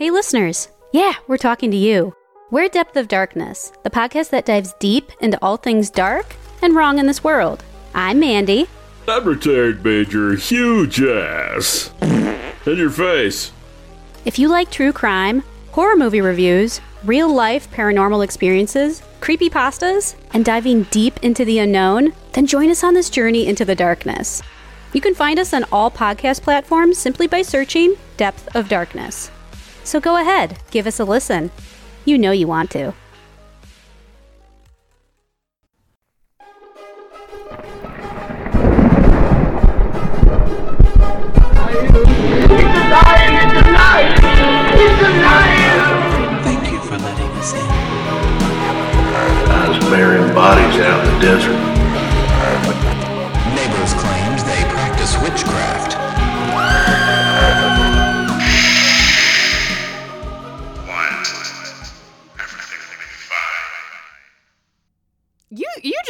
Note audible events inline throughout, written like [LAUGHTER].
Hey, listeners. Yeah, we're talking to you. We're Depth of Darkness, the podcast that dives deep into all things dark and wrong in this world. I'm Mandy. I'm retired Major Huge Ass. In your face. If you like true crime, horror movie reviews, real life paranormal experiences, creepy pastas, and diving deep into the unknown, then join us on this journey into the darkness. You can find us on all podcast platforms simply by searching Depth of Darkness. So go ahead, give us a listen. You know you want to. Thank you for letting us in. I was burying bodies out in the desert.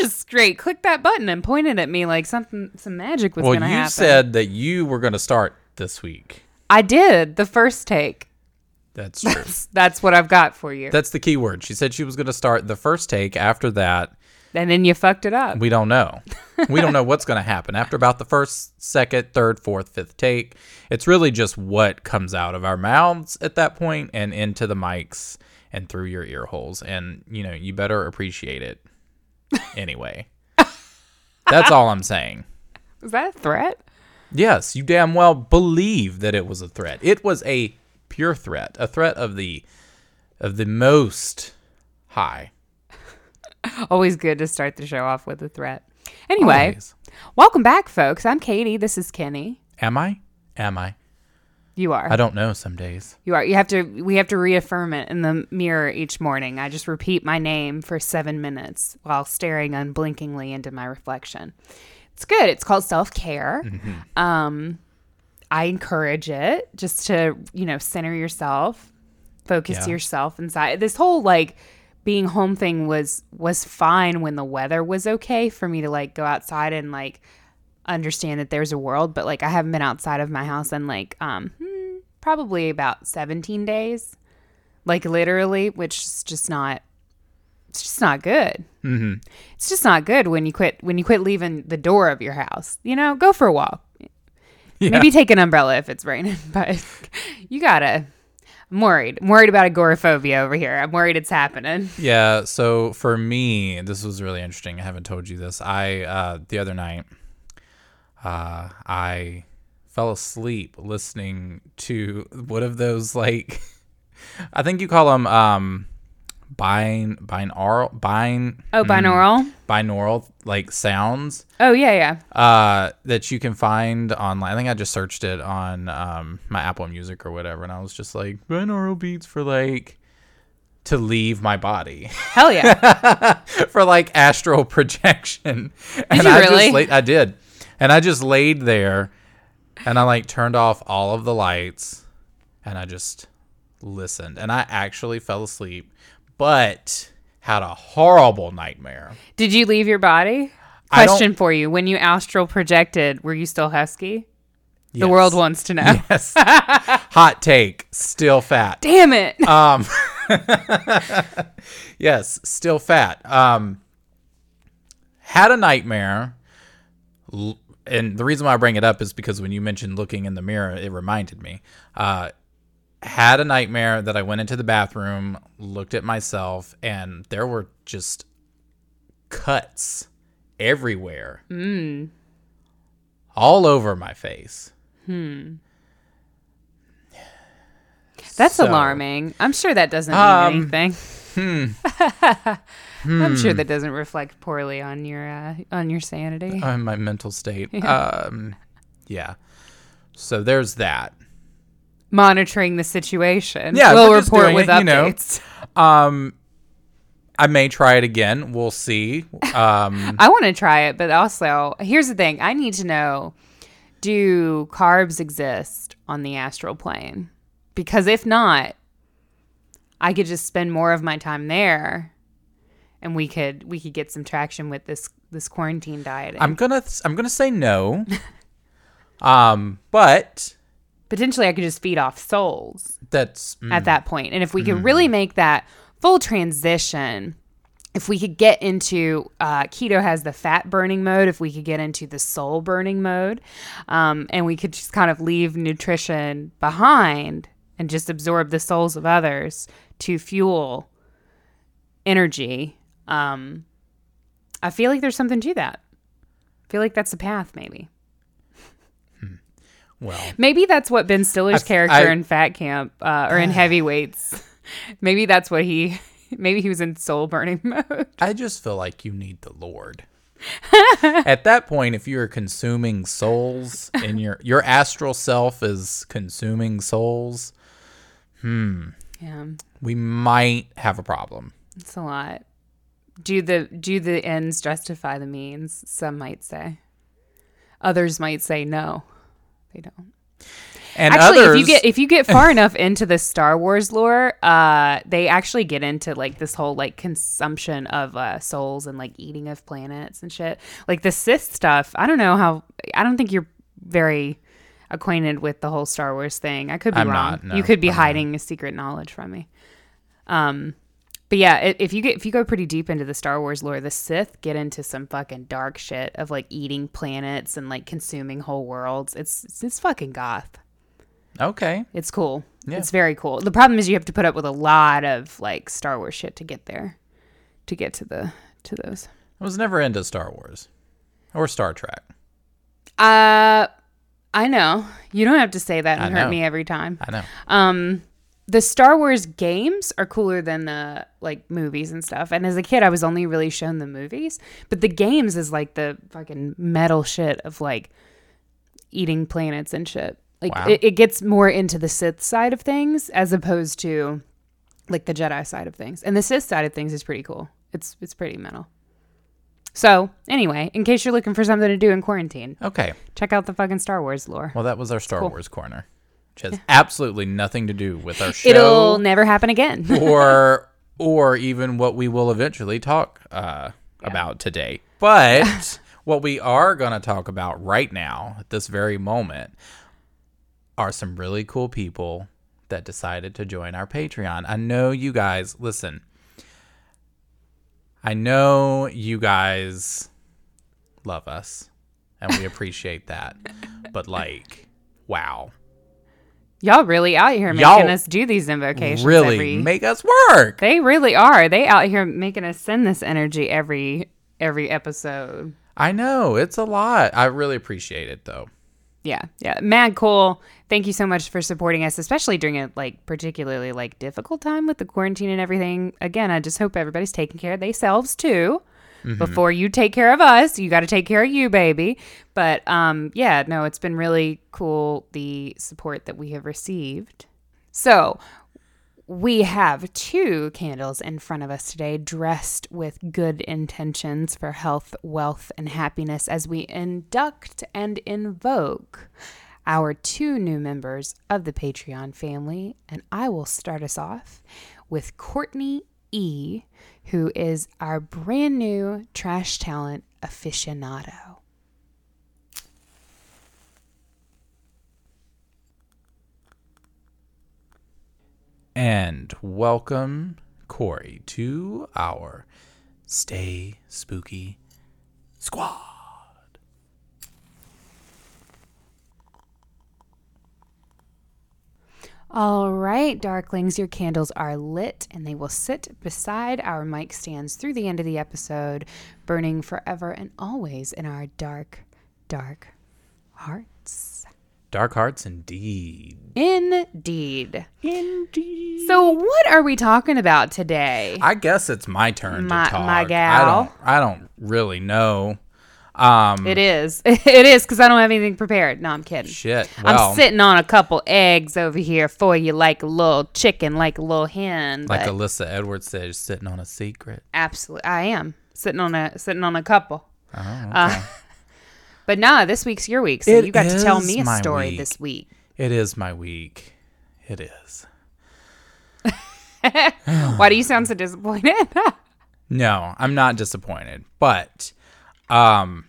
Just straight clicked that button and pointed at me like something some magic was well, gonna happen. you said that you were going to start this week. I did the first take. That's true. That's, [LAUGHS] that's what I've got for you. That's the key word. She said she was going to start the first take. After that, and then you fucked it up. we don't know. we don't know what's going to happen after about the first, second, third, fourth, fifth take. It's really just what comes out of our mouths at that point and into the mics and through your ear holes. And you know, you better appreciate it anyway. That's all I'm saying. Was that a threat? Yes, you damn well believe that it was a threat. It was a pure threat, a threat of the of the most high. [LAUGHS] Always good to start the show off with a threat. Anyway, Always. welcome back, folks. I'm Katie. This is Kenny. Am I? Am I? You are. I don't know some days. You are. You have to. We have to reaffirm it in the mirror each morning. I just repeat my name for seven minutes while staring unblinkingly into my reflection. It's good. It's called self care. Um, I encourage it just to you know center yourself, focus Yeah. yourself inside. This whole like being home thing was was fine when the weather was okay for me to like go outside and like understand that there's a world but like i haven't been outside of my house in like um hmm, probably about 17 days. Like literally which is just not it's just not good. Mm-hmm. it's just not good when you quit when you quit leaving the door of your house. You know go for a walk. Maybe take an umbrella if it's raining [LAUGHS] but you gotta i'm worried. I'm worried about agoraphobia over here. I'm worried it's happening. Yeah, so for me, this was really interesting. I haven't told you this. I uh the other night uh I fell asleep listening to one of those like [LAUGHS] I think you call them um bin binaural bin oh binaural binaural like sounds oh yeah yeah uh that you can find online. I think I just searched it on um my Apple Music or whatever and I was just like binaural beats for like to leave my body hell yeah [LAUGHS] for like astral [LAUGHS] projection. and you I really? laid, I did. And I just laid there and I like turned off all of the lights and I just listened and I actually fell asleep but had a horrible nightmare. Did you leave your body? Question for you. When you astral projected, were you still husky? The world wants to know. Yes. [LAUGHS] Hot take, still fat. Damn it. Um [LAUGHS] Yes, still fat. Um had a nightmare l- and the reason why I bring it up is because when you mentioned looking in the mirror, it reminded me. Uh had a nightmare that I went into the bathroom, looked at myself, and there were just cuts everywhere. Mm. All over my face. That's so- alarming. I'm sure that doesn't mean Um, anything. [LAUGHS] I'm sure that doesn't reflect poorly on your uh, on your sanity. on my mental state. [LAUGHS] Um, yeah. So there's that. Monitoring the situation. Yeah, we'll report doing with it, you know. updates. Um, I may try it again. We'll see. Um, [LAUGHS] I want to try it, but also here's the thing: I need to know: Do carbs exist on the astral plane? Because if not, I could just spend more of my time there, and we could we could get some traction with this this quarantine diet. I'm gonna I'm gonna say no. [LAUGHS] um, but potentially I could just feed off souls That's mm, at that point. And if we could really make that full transition, if we could get into uh, keto has the fat burning mode, if we could get into the soul burning mode, um, and we could just kind of leave nutrition behind and just absorb the souls of others to fuel energy. Um, I feel like there's something to that. I feel like that's the path, maybe. well. Maybe that's what Ben Stiller's I- character I- in Fat Camp uh, or in [SIGHS] Heavyweights. maybe that's what he. Maybe he was in soul burning [LAUGHS] mode. I just feel like you need the Lord. At that point, if you're consuming souls and your your astral self is consuming souls, Yeah, we might have a problem. it's a lot. Do the do the ends justify the means? Some might say. Others might say no. They don't. And actually, others, if you get if you get far [LAUGHS] enough into the Star Wars lore, uh, they actually get into like this whole like consumption of uh, souls and like eating of planets and shit. Like the Sith stuff. I don't know how. I don't think you're very acquainted with the whole Star Wars thing. I could be I'm wrong. not, no, you could be I'm not. hiding a secret knowledge from me. Um, but yeah, if you get if you go pretty deep into the Star Wars lore, the Sith get into some fucking dark shit of like eating planets and like consuming whole worlds. It's it's, it's fucking goth. okay, It's cool. Yeah. It's very cool. The problem is you have to put up with a lot of like Star Wars shit to get there, to get to the to those. I was never into Star Wars or Star Trek. Uh, I know you don't have to say that and I hurt know. me every time. I know. Um, the Star Wars games are cooler than the like movies and stuff. And as a kid, I was only really shown the movies, but the games is like the fucking metal shit of like eating planets and shit. Like Wow. it, it gets more into the Sith side of things as opposed to like the Jedi side of things. And the Sith side of things is pretty cool. It's it's pretty metal. So anyway, in case you're looking for something to do in quarantine, Okay. check out the fucking Star Wars lore. Well, that was our Star cool. Wars corner, which has absolutely nothing to do with our [LAUGHS] show It'll never happen again. [LAUGHS] or or even what we will eventually talk uh, about today. But [LAUGHS] what we are going to talk about right now, at this very moment, are some really cool people that decided to join our Patreon. I know you guys, listen, I know you guys love us and we [LAUGHS] appreciate that. But, like, wow. Y'all really out here making Y'all us do these invocations. Really every, make us work. they really are. They out here making us send this energy every every episode. I know it's a lot. I really appreciate it though. Yeah, yeah, mad cool. Thank you so much for supporting us, especially during a like particularly like difficult time with the quarantine and everything. Again, I just hope everybody's taking care of themselves too. Before you take care of us, you got to take care of you, baby. But um, yeah, no, it's been really cool the support that we have received. So we have two candles in front of us today, dressed with good intentions for health, wealth, and happiness as we induct and invoke our two new members of the Patreon family. And I will start us off with Courtney E., who is our brand new trash talent aficionado. And welcome Corey to our Stay Spooky Squad. All right, Darklings, your candles are lit and they will sit beside our mic stands through the end of the episode, burning forever and always in our dark, dark hearts. Dark Hearts indeed. Indeed. Indeed. So, what are we talking about today? I guess it's my turn My- to talk. my I gal. don't I don't really know. Um it is. [LAUGHS] It is because I don't have anything prepared. No, I'm kidding. shit. Well, I'm sitting on a couple eggs over here for you, like a little chicken, like a little hen. like Alyssa Edwards says, sitting on a secret. Absolutely, I am sitting on a sitting on a couple. Oh, okay. Uh, [LAUGHS] but nah, this week's your week, so It you got to tell me a story week. this week. it is my week. It is. [LAUGHS] Why do you sound so disappointed? [LAUGHS] No, I'm not disappointed. But um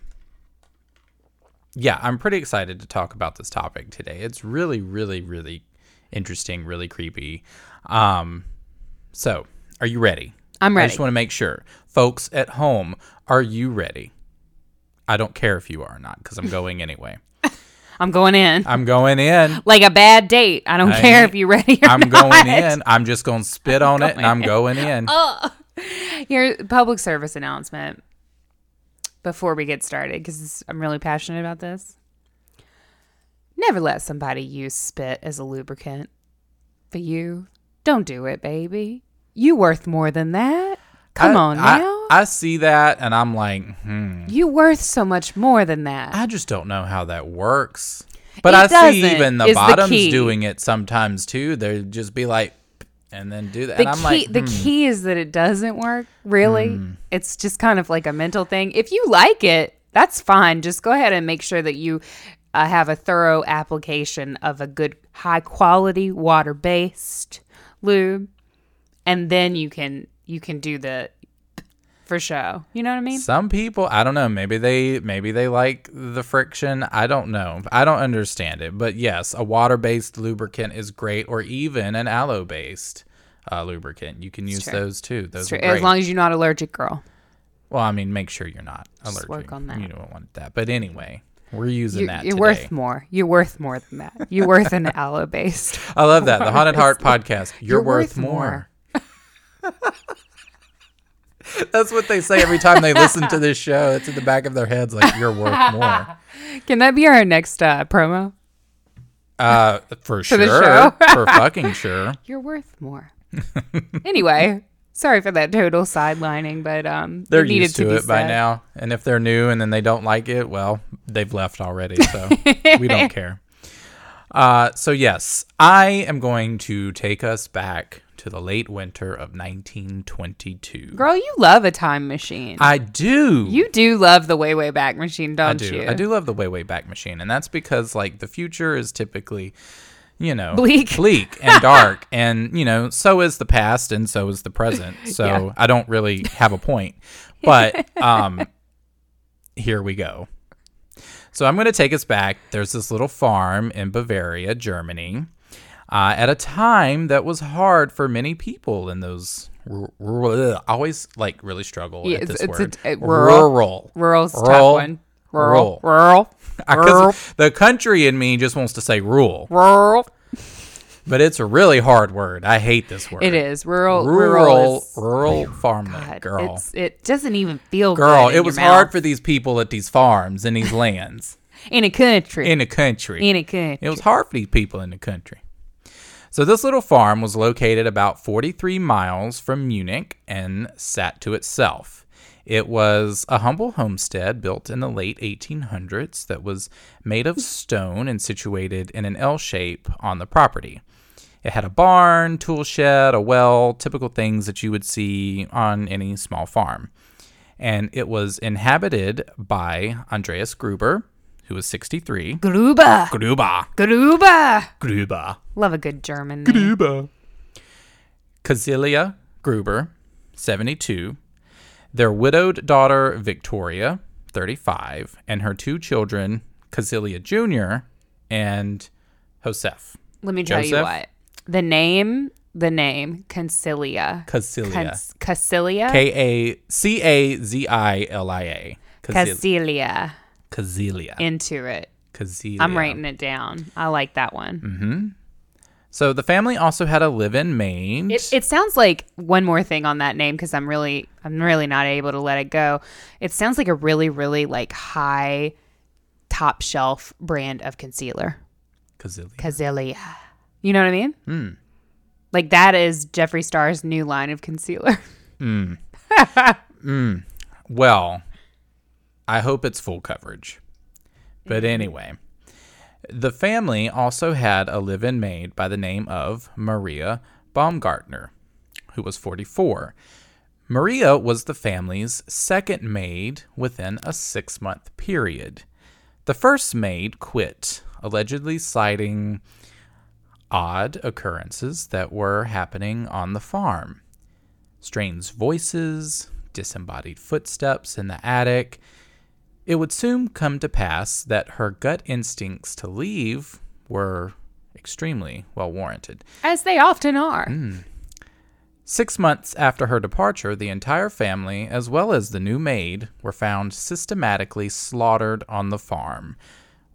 yeah, I'm pretty excited to talk about this topic today. It's really, really, really interesting, really creepy. Um, so, are you ready? I'm ready. I just want to make sure, folks at home, are you ready? I don't care if you are or not because I'm going anyway. [LAUGHS] I'm going in. I'm going in. like a bad date. I don't I care if you're ready or I'm not. going in. I'm just going to spit on it and I'm going in. [LAUGHS] Oh. Your public service announcement before we get started because I'm really passionate about this. Never let somebody use spit as a lubricant for you. Don't do it, baby. You worth more than that. Come I- on I, now. I see that and I'm like, hmm. you worth so much more than that. I just don't know how that works. But It I see even the is the bottoms doing it sometimes too. They'd just be like, and then do that. the and I'm key, like, the hmm. key is that it doesn't work. Really, it's just kind of like a mental thing. If you like it, that's fine. Just go ahead and make sure that you uh, have a thorough application of a good, high quality water based lube, and then you can you can do the for show. You know what I mean? Some people, I don't know. Maybe they, maybe they like the friction. I don't know. I don't understand it. But yes, a water-based lubricant is great, or even an aloe-based uh, lubricant. You can use those too. Those are great. As long as you're not allergic, girl. well, I mean, make sure you're not Just allergic. work on that. You don't want that. But anyway, we're using You're, that you're today. worth more. You're worth more than that. You're worth an [LAUGHS] aloe based. I love that. The Haunted Heart podcast. You're, You're worth, worth more. [LAUGHS] That's what they say every time they listen to this show. It's in the back of their heads, like you're worth [LAUGHS] more. Can that be our next uh, promo? Uh, for sure, [LAUGHS] for fucking sure. [LAUGHS] You're worth more. anyway, sorry for that total sidelining, but um, They're needed used to, be it by said. now, and if they're new and then they don't like it, well, they've left already, so we don't care. Uh, so yes, I am going to take us back to the late winter of 1922. Girl, you love a time machine. I do. you do love the way way back machine, don't I do. you? I do love the way way back machine, and that's because like the future is typically, you know, Bleak. [LAUGHS] bleak and dark, and you know, so is the past, and so is the present. [LAUGHS] So Yeah. I don't really have a point, but [LAUGHS] um, here we go. So I'm going to take us back. There's this little farm in Bavaria, Germany, uh, at a time that was hard for many people in those. r- r- always like really struggle Yeah, at it's- this it's a- word. a rural- rural. Rural's a tough Rural. one. Rural. Rural. Rural. [LAUGHS] Because the country in me just wants to say rural, Rural. but it's a really hard word. I hate this word. It is. Rural. Rural, Rural. is- rural farmland, God, girl. It's, it doesn't even feel Girl, it was hard mouth. for these people at these farms and these lands [LAUGHS] in a country. in the country. in a country. It was hard for these people in the country. So this little farm was located about 43 miles from Munich and sat to itself. It was a humble homestead built in the late 1800s that was made of stone and situated in an L shape on the property. It had a barn, tool shed, a well, typical things that you would see on any small farm. And it was inhabited by Andreas Gruber, who was 63. Gruber. Gruber. Gruber. Gruber. Love a good German name. Gruber. Kazilia Gruber, 72. Their widowed daughter, Victoria, 35. And her two children, Kazilia Jr. and Joseph. Let me tell you what. The name, the name, Concilia. Kazilia. Cons- Cacilia? K A C A Z I L I A. Cacilia. Kazilia. Into it. Kazilia. I'm writing it down. I like that one. Mm-hmm. So the family also had a live-in maid. It, it sounds like one more thing on that name because I'm really I'm really not able to let it go. It sounds like a really really like high top shelf brand of concealer. Kazilia. Cazilia. You know what I mean? Hmm. Like that is Jeffree Star's new line of concealer. [LAUGHS] Well, I hope it's full coverage. But mm-hmm. anyway, the family also had a live in maid by the name of Maria Baumgartner, who was 44. Maria was the family's second maid within a six month period. The first maid quit, allegedly citing odd occurrences that were happening on the farm strange voices, disembodied footsteps in the attic, It would soon come to pass that her gut instincts to leave were extremely well warranted. As they often are. Six months after her departure, the entire family, as well as the new maid, were found systematically slaughtered on the farm,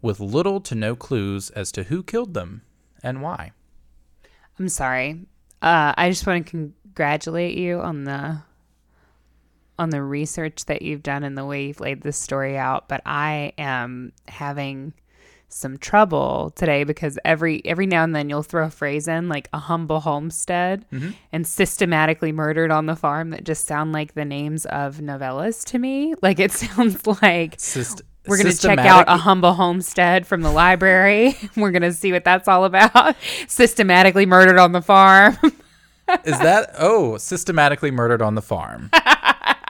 with little to no clues as to who killed them and why. I'm sorry. Uh, I just want to congratulate you on the on the research that you've done and the way you've laid this story out. But I am having some trouble today because every every now and then you'll throw a phrase in like a humble homestead mm-hmm. and systematically murdered on the farm that just sound like the names of novellas to me. [LAUGHS] Like it sounds like Syst- we're going to check out a humble homestead from the library. [LAUGHS] We're going to see what that's all about. [LAUGHS] Systematically murdered on the farm. Is that oh systematically murdered on the farm?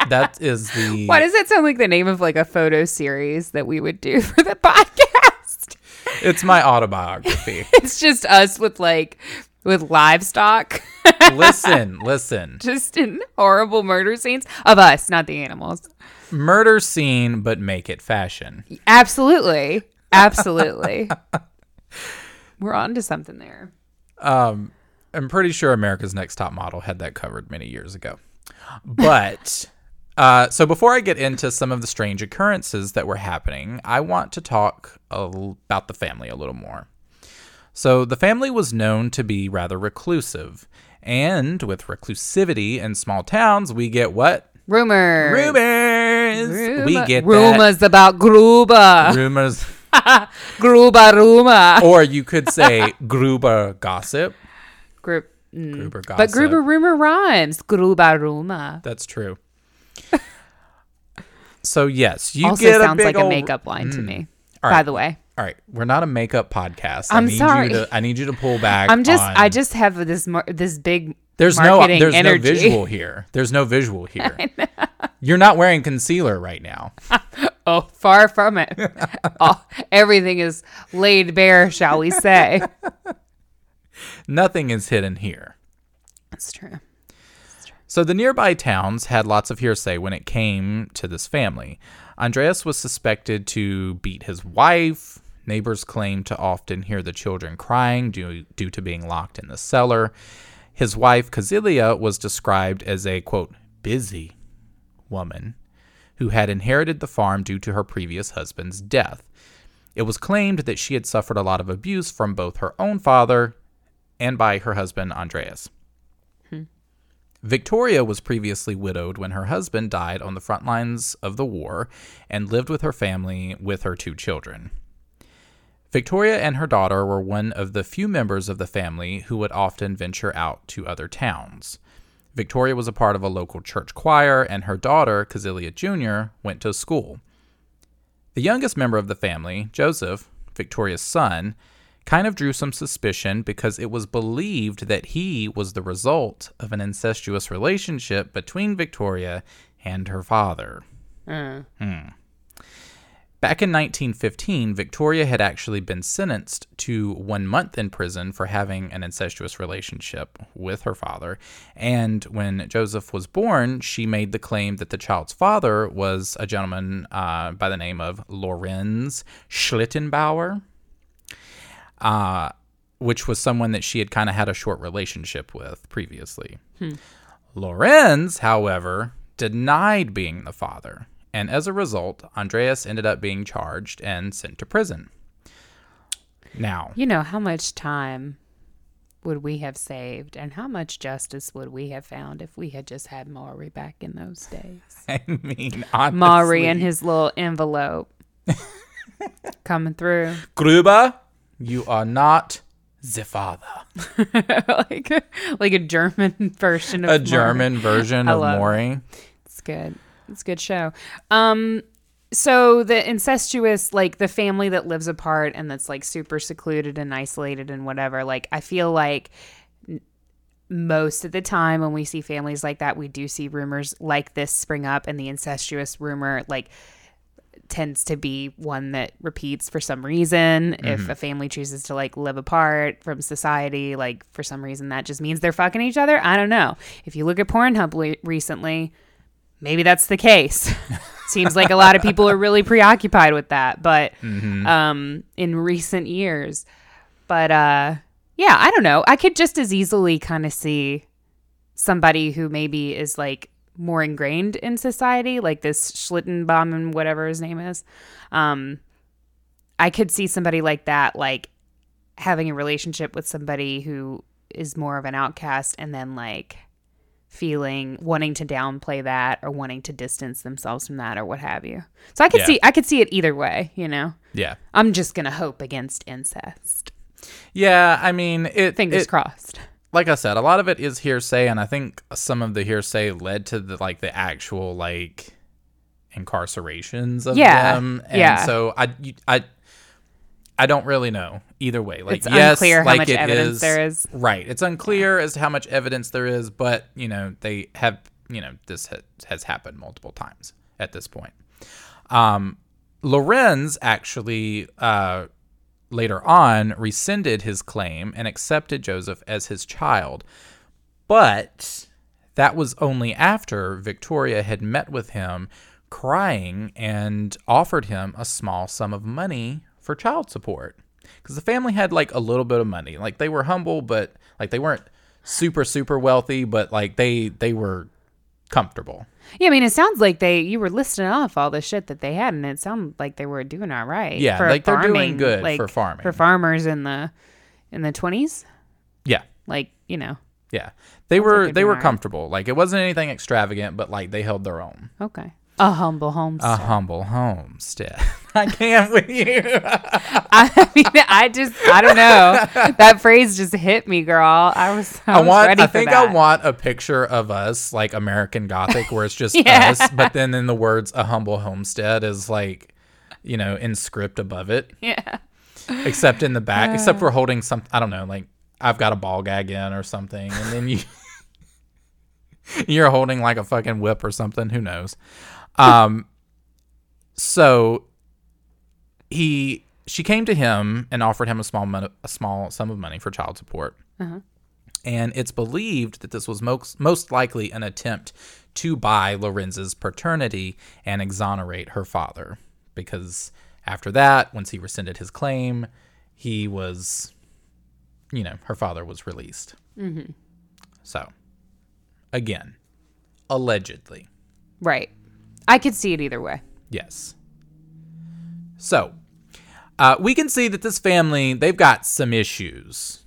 That is the Why does that sound like the name of like a photo series that we would do [LAUGHS] for the podcast? it's my autobiography. [LAUGHS] It's just us with like with livestock, listen, [LAUGHS] listen. just in horrible murder scenes of us, not the animals. Murder scene, but make it fashion. Absolutely, absolutely. We're on to something there. Um, I'm pretty sure America's Next Top Model had that covered many years ago. But uh, so before I get into some of the strange occurrences that were happening, I want to talk a l- about the family a little more. So the family was known to be rather reclusive, and with reclusivity in small towns, we get what Rumors. rumors. We get that. rumors about Gruba. rumors, [LAUGHS] Gruba rumor. or you could say Gruber gossip. Gru- mm. Gruber gossip. But Gruber rumor rhymes. Gruba rumor. That's true. So yes, you also get a sounds big like a makeup line to mm. me. By the way, All right, we're not a makeup podcast. I'm I need sorry. You to, I need you to pull back. I'm just on- I just have this mar- this big there's no there's energy. no visual here. There's no visual [LAUGHS] here. You're not wearing concealer right now. [LAUGHS] Oh, far from it. [LAUGHS] oh, everything is laid bare, shall we say? Nothing is hidden here. That's true. So the nearby towns had lots of hearsay when it came to this family. Andreas was suspected to beat his wife. Neighbors claimed to often hear the children crying due, due to being locked in the cellar. His wife, Kazilia, was described as a, quote, busy woman who had inherited the farm due to her previous husband's death. It was claimed that she had suffered a lot of abuse from both her own father and by her husband, Andreas. Victoria was previously widowed when her husband died on the front lines of the war and lived with her family with her two children. Victoria and her daughter were one of the few members of the family who would often venture out to other towns. Victoria was a part of a local church choir, and her daughter, Kazilia Jr., went to school. The youngest member of the family, Joseph, Victoria's son, kind of drew some suspicion because it was believed that he was the result of an incestuous relationship between Victoria and her father. Hmm. Back in 1915, Victoria had actually been sentenced to one month in prison for having an incestuous relationship with her father. And when Joseph was born, she made the claim that the child's father was a gentleman uh, by the name of Lorenz Schlittenbauer uh, which was someone that she had kind of had a short relationship with previously. Lorenz, however, denied being the father, and as a result, Andreas ended up being charged and sent to prison. Now, You know how much time would we have saved, and how much justice would we have found if we had just had Maury back in those days? [LAUGHS] I mean, honestly, Maury and his little envelope [LAUGHS] coming through, Gruber, you are not the father. [LAUGHS] like like a German [LAUGHS] version of A Maury. German version I of it. Maury. It's good. It's a good show. Um, so the incestuous, like the family that lives apart and that's like super secluded and isolated and whatever. Like I feel like most of the time when we see families like that, we do see rumors like this spring up, and the incestuous rumor like tends to be one that repeats for some reason. If a family chooses to like live apart from society, like for some reason that just means they're fucking each other. I don't know. If you look at Pornhub le- recently, maybe that's the case. [LAUGHS] Seems like a lot of people are really preoccupied with that, but Mm-hmm. um, in recent years. But uh, yeah, I don't know. I could just as easily kind of see somebody who maybe is like more ingrained in society, like this Schlittenbaum and whatever his name is. Um, I could see somebody like that, like having a relationship with somebody who is more of an outcast and then like feeling wanting to downplay that or wanting to distance themselves from that or what have you. So I could Yeah. see I could see it either way, you know. Yeah. I'm just gonna hope against incest. Yeah, I mean, it Fingers it- crossed. Like I said, a lot of it is hearsay, and I think some of the hearsay led to the like the actual like incarcerations of Yeah, them. And yeah. so I I I don't really know either way. Like It's yes, unclear how like much it evidence is- there is. Right. It's unclear as to how much evidence there is, but you know they have you know this ha- has happened multiple times at this point. Um, Lorenz actually uh, later on rescinded his claim and accepted Joseph as his child. But that was only after Victoria had met with him crying and offered him a small sum of money for child support. Because the family had like a little bit of money. Like they were humble, but like they weren't super, super wealthy, but like they they were comfortable. Yeah, I mean, it sounds like they you were listing off all the shit that they had, and it sounded like they were doing all right. Yeah, like, they're doing good for farming. for farmers in the in the twenties. Yeah. Like you know, Yeah. They were they're they were comfortable. Like it wasn't anything extravagant, but like they held their own. okay, a humble homestead. A humble homestead. [LAUGHS] I can't with you. I mean, I just I don't know. that phrase just hit me, girl. I was I, I was want I think that. I want a picture of us like American Gothic where it's [LAUGHS] just Yeah. us, but then in the words a humble homestead is like you know, in script above it. Yeah. Except in the back. except we're holding some I don't know, like I've got a ball gag in or something, and then you [LAUGHS] you're holding like a fucking whip or something. Who knows? Um. So he she came to him and offered him a small mon- a small sum of money for child support. And it's believed that this was most most likely an attempt to buy Lorenz's paternity and exonerate her father, because after that, once he rescinded his claim, he was, you know, her father was released. Mm-hmm. So, again, allegedly, Right. I could see it either way. yes. So, uh, we can see that this family they've got some issues.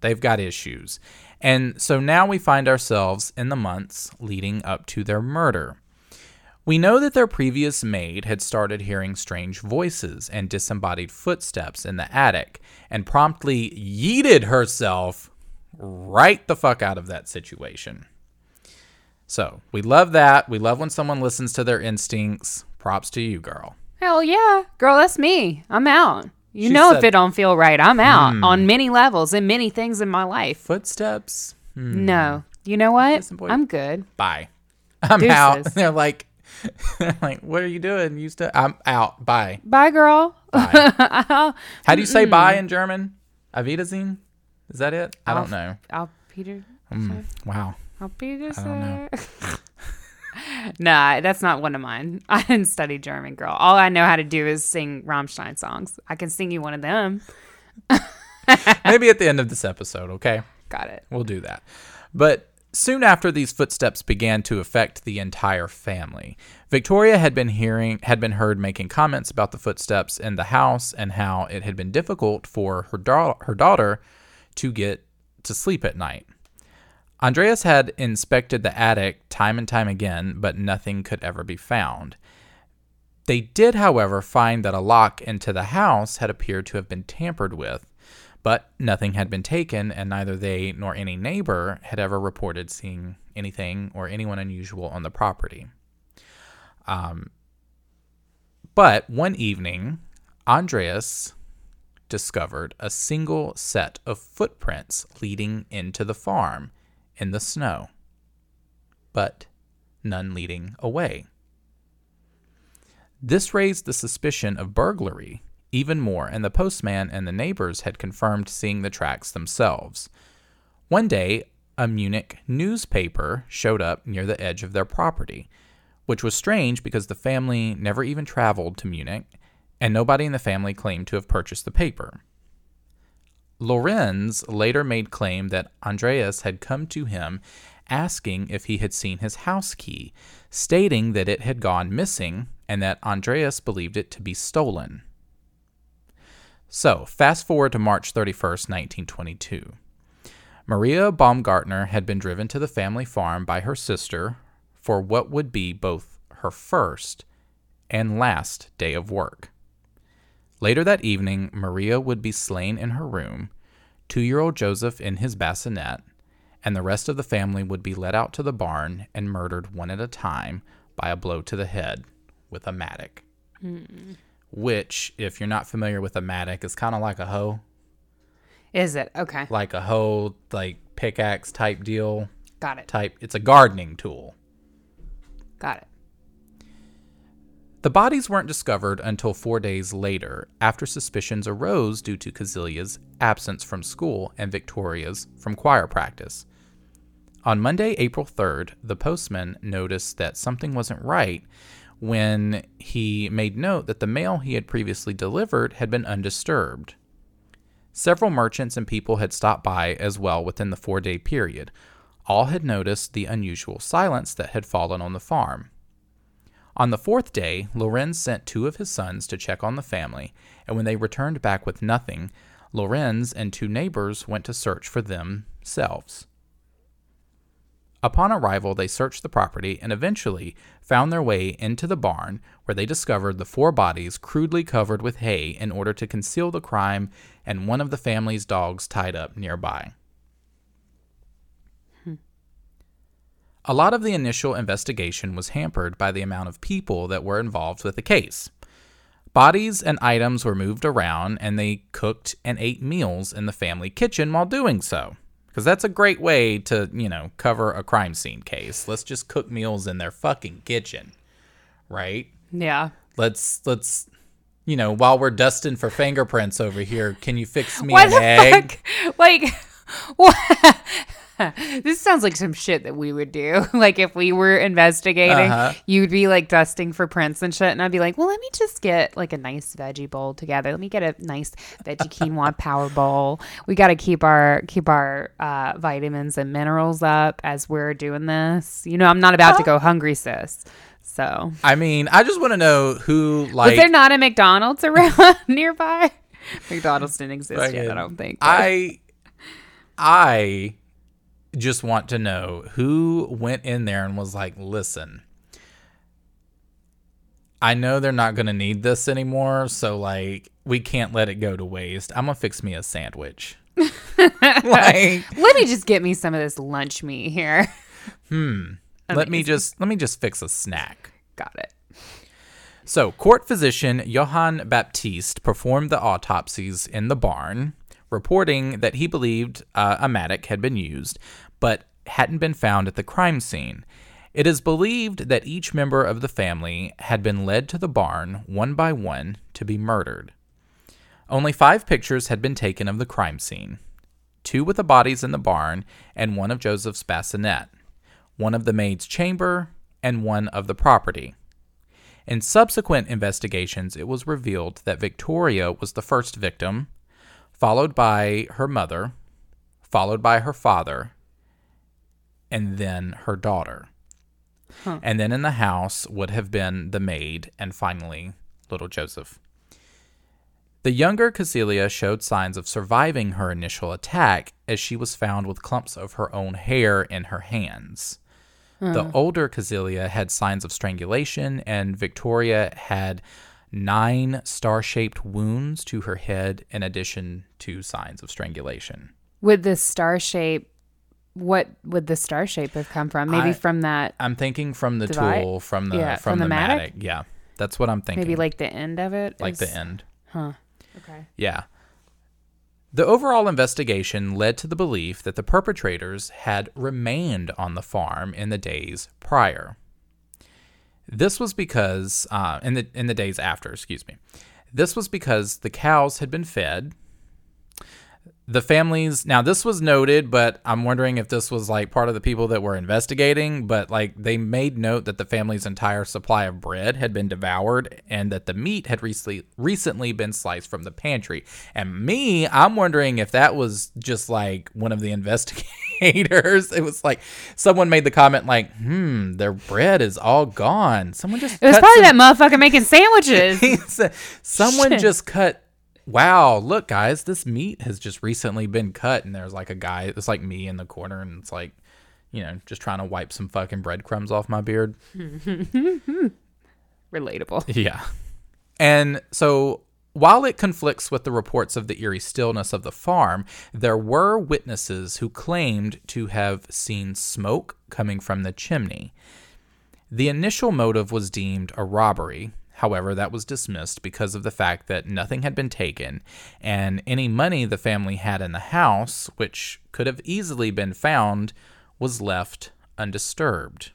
They've got issues. And so now we find ourselves in the months leading up to their murder. We know that their previous maid had started hearing strange voices and disembodied footsteps in the attic and promptly yeeted herself right the fuck out of that situation. So we love that. We love when someone listens to their instincts. Props to you, girl. Hell yeah, girl, that's me. I'm out. You She know, if said- Hmm. it don't feel right, I'm out on many levels and many things in my life. Footsteps. No, you know what? Disappointed. I'm good. Bye. [LAUGHS] I'm out. Deuces. [LAUGHS] They're like, [LAUGHS] they're like, what are you doing? You still? I'm out. Bye. Bye, girl. How do you say bye in German? Avidazine? Is that it? I don't know. I'll Peter. Wow. I'll Peter. I don't know. [LAUGHS] nah, that's not one of mine. [LAUGHS] I didn't study German, girl. All I know how to do is sing Rammstein songs. I can sing you one of them. [LAUGHS] Maybe at the end of this episode, okay? Got it. We'll do that. But soon after these footsteps began to affect the entire family, Victoria had been hearing had been heard making comments about the footsteps in the house and how it had been difficult for her da- her daughter to get to sleep at night. Andreas had inspected the attic time and time again, but nothing could ever be found. They did, however, find that a lock into the house had appeared to have been tampered with, but nothing had been taken, and neither they nor any neighbor had ever reported seeing anything or anyone unusual on the property. Um, but one evening, Andreas discovered a single set of footprints leading into the farm in the snow, but none leading away. This raised the suspicion of burglary even more, and the postman and the neighbors had confirmed seeing the tracks themselves. One day, a Munich newspaper showed up near the edge of their property, which was strange because the family never even traveled to Munich, and nobody in the family claimed to have purchased the paper. Lorenz later made claim that Andreas had come to him asking if he had seen his house key, stating that it had gone missing and that Andreas believed it to be stolen. So, fast forward to March 31st, 1922. Maria Baumgartner had been driven to the family farm by her sister for what would be both her first and last day of work. Later that evening, Maria would be slain in her room, two year old Joseph in his bassinet, and the rest of the family would be led out to the barn and murdered one at a time by a blow to the head with a mattock. Hmm. Which, if you're not familiar with a mattock, is kind of like a hoe, Is it? Okay. like a hoe, like pickaxe type deal. Got it. Type. It's a gardening tool. Got it. The bodies weren't discovered until four days later, after suspicions arose due to Kazilia's absence from school and Victoria's from choir practice. On Monday, April 3rd, the postman noticed that something wasn't right when he made note that the mail he had previously delivered had been undisturbed. Several merchants and people had stopped by as well within the four day period. All had noticed the unusual silence that had fallen on the farm. On the fourth day, Lorenz sent two of his sons to check on the family, and when they returned back with nothing, Lorenz and two neighbors went to search for themselves. Upon arrival, they searched the property and eventually found their way into the barn, where they discovered the four bodies crudely covered with hay in order to conceal the crime and one of the family's dogs tied up nearby. A lot of the initial investigation was hampered by the amount of people that were involved with the case. Bodies and items were moved around, and they cooked and ate meals in the family kitchen while doing so. Because that's a great way to, you know, cover a crime scene case. Let's just cook meals in their fucking kitchen, right? Yeah. Let's let's, you know, while we're dusting for fingerprints over here, can you fix me What an the egg? fuck? Like, [LAUGHS] what? [LAUGHS] this sounds like some shit that we would do. [LAUGHS] like if we were investigating, Uh-huh. you'd be like dusting for prints and shit, and I'd be like, well, let me just get like a nice veggie bowl together. Let me get a nice veggie quinoa [LAUGHS] power bowl. We got to keep our keep our uh, vitamins and minerals up as we're doing this. You know, I'm not about to go hungry, sis. So, I mean, I just want to know who like was there not a McDonald's around nearby? McDonald's didn't exist yet. I don't think. I I just want to know who went in there and was like, "Listen, I know they're not going to need this anymore, so like we can't let it go to waste. I'm going to fix me a sandwich." [LAUGHS] like, Let me just get me some of this lunch meat here. Hmm. Let me just let me just fix a snack. Got it. So, court physician Johann Baptiste performed the autopsies in the barn, reporting that he believed uh, a mattock had been used, but hadn't been found at the crime scene. It is believed that each member of the family had been led to the barn one by one to be murdered. Only five pictures had been taken of the crime scene two with the bodies in the barn, and one of Joseph's bassinet, one of the maid's chamber, and one of the property. In subsequent investigations, it was revealed that Victoria was the first victim, followed by her mother, followed by her father, and then her daughter. And then in the house would have been the maid, and finally, little Joseph. The younger Cecilia showed signs of surviving her initial attack as she was found with clumps of her own hair in her hands. The older Casilia had signs of strangulation, and Victoria had nine star shaped wounds to her head, in addition to signs of strangulation. Would the star shape, what would the star shape have come from? Maybe I- from that, I'm thinking from the Divide? tool, from the Yeah, from, from the, the mattock. mattock? Yeah, that's what I'm thinking. maybe like the end of it? like is- the end. Huh. Okay. Yeah. The overall investigation led to the belief that the perpetrators had remained on the farm in the days prior. This was because, uh, in the in the days after, excuse me, this was because the cows had been fed. The families now this was noted but i'm wondering if this was like part of the people that were investigating but like they made note that the family's entire supply of bread had been devoured and that the meat had recently recently been sliced from the pantry and me i'm wondering if that was just like one of the [LAUGHS] investigators it was like someone made the comment like hmm their bread is all gone someone just It was probably some- that motherfucker making sandwiches. [LAUGHS] Someone Shit. just cut. Wow, look, guys, this meat has just recently been cut, and there's like a guy. It's like me in the corner, and it's like, you know, just trying to wipe some fucking breadcrumbs off my beard. [LAUGHS] Relatable. Yeah. And so while it conflicts with the reports of the eerie stillness of the farm, there were witnesses who claimed to have seen smoke coming from the chimney. The initial motive was deemed a robbery. However, that was dismissed because of the fact that nothing had been taken, and any money the family had in the house, which could have easily been found, was left undisturbed.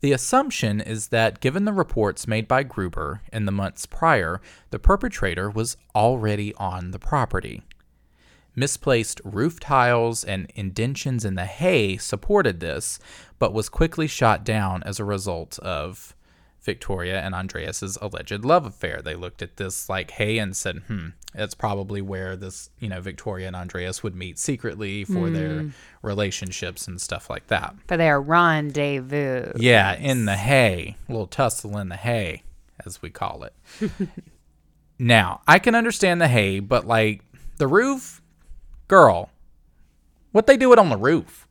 The assumption is that given the reports made by Gruber in the months prior, the perpetrator was already on the property. Misplaced roof tiles and indentions in the hay supported this, but was quickly shot down as a result of Victoria and Andreas's alleged love affair. They looked at this like hay and said, "Hmm, that's probably where this, you know, Victoria and Andreas would meet secretly for their relationships and stuff like that." For their rendezvous. Yeah, in the hay. A little tussle in the hay, as we call it. [LAUGHS] now, I can understand the hay, but like the roof, girl, what they do it on the roof?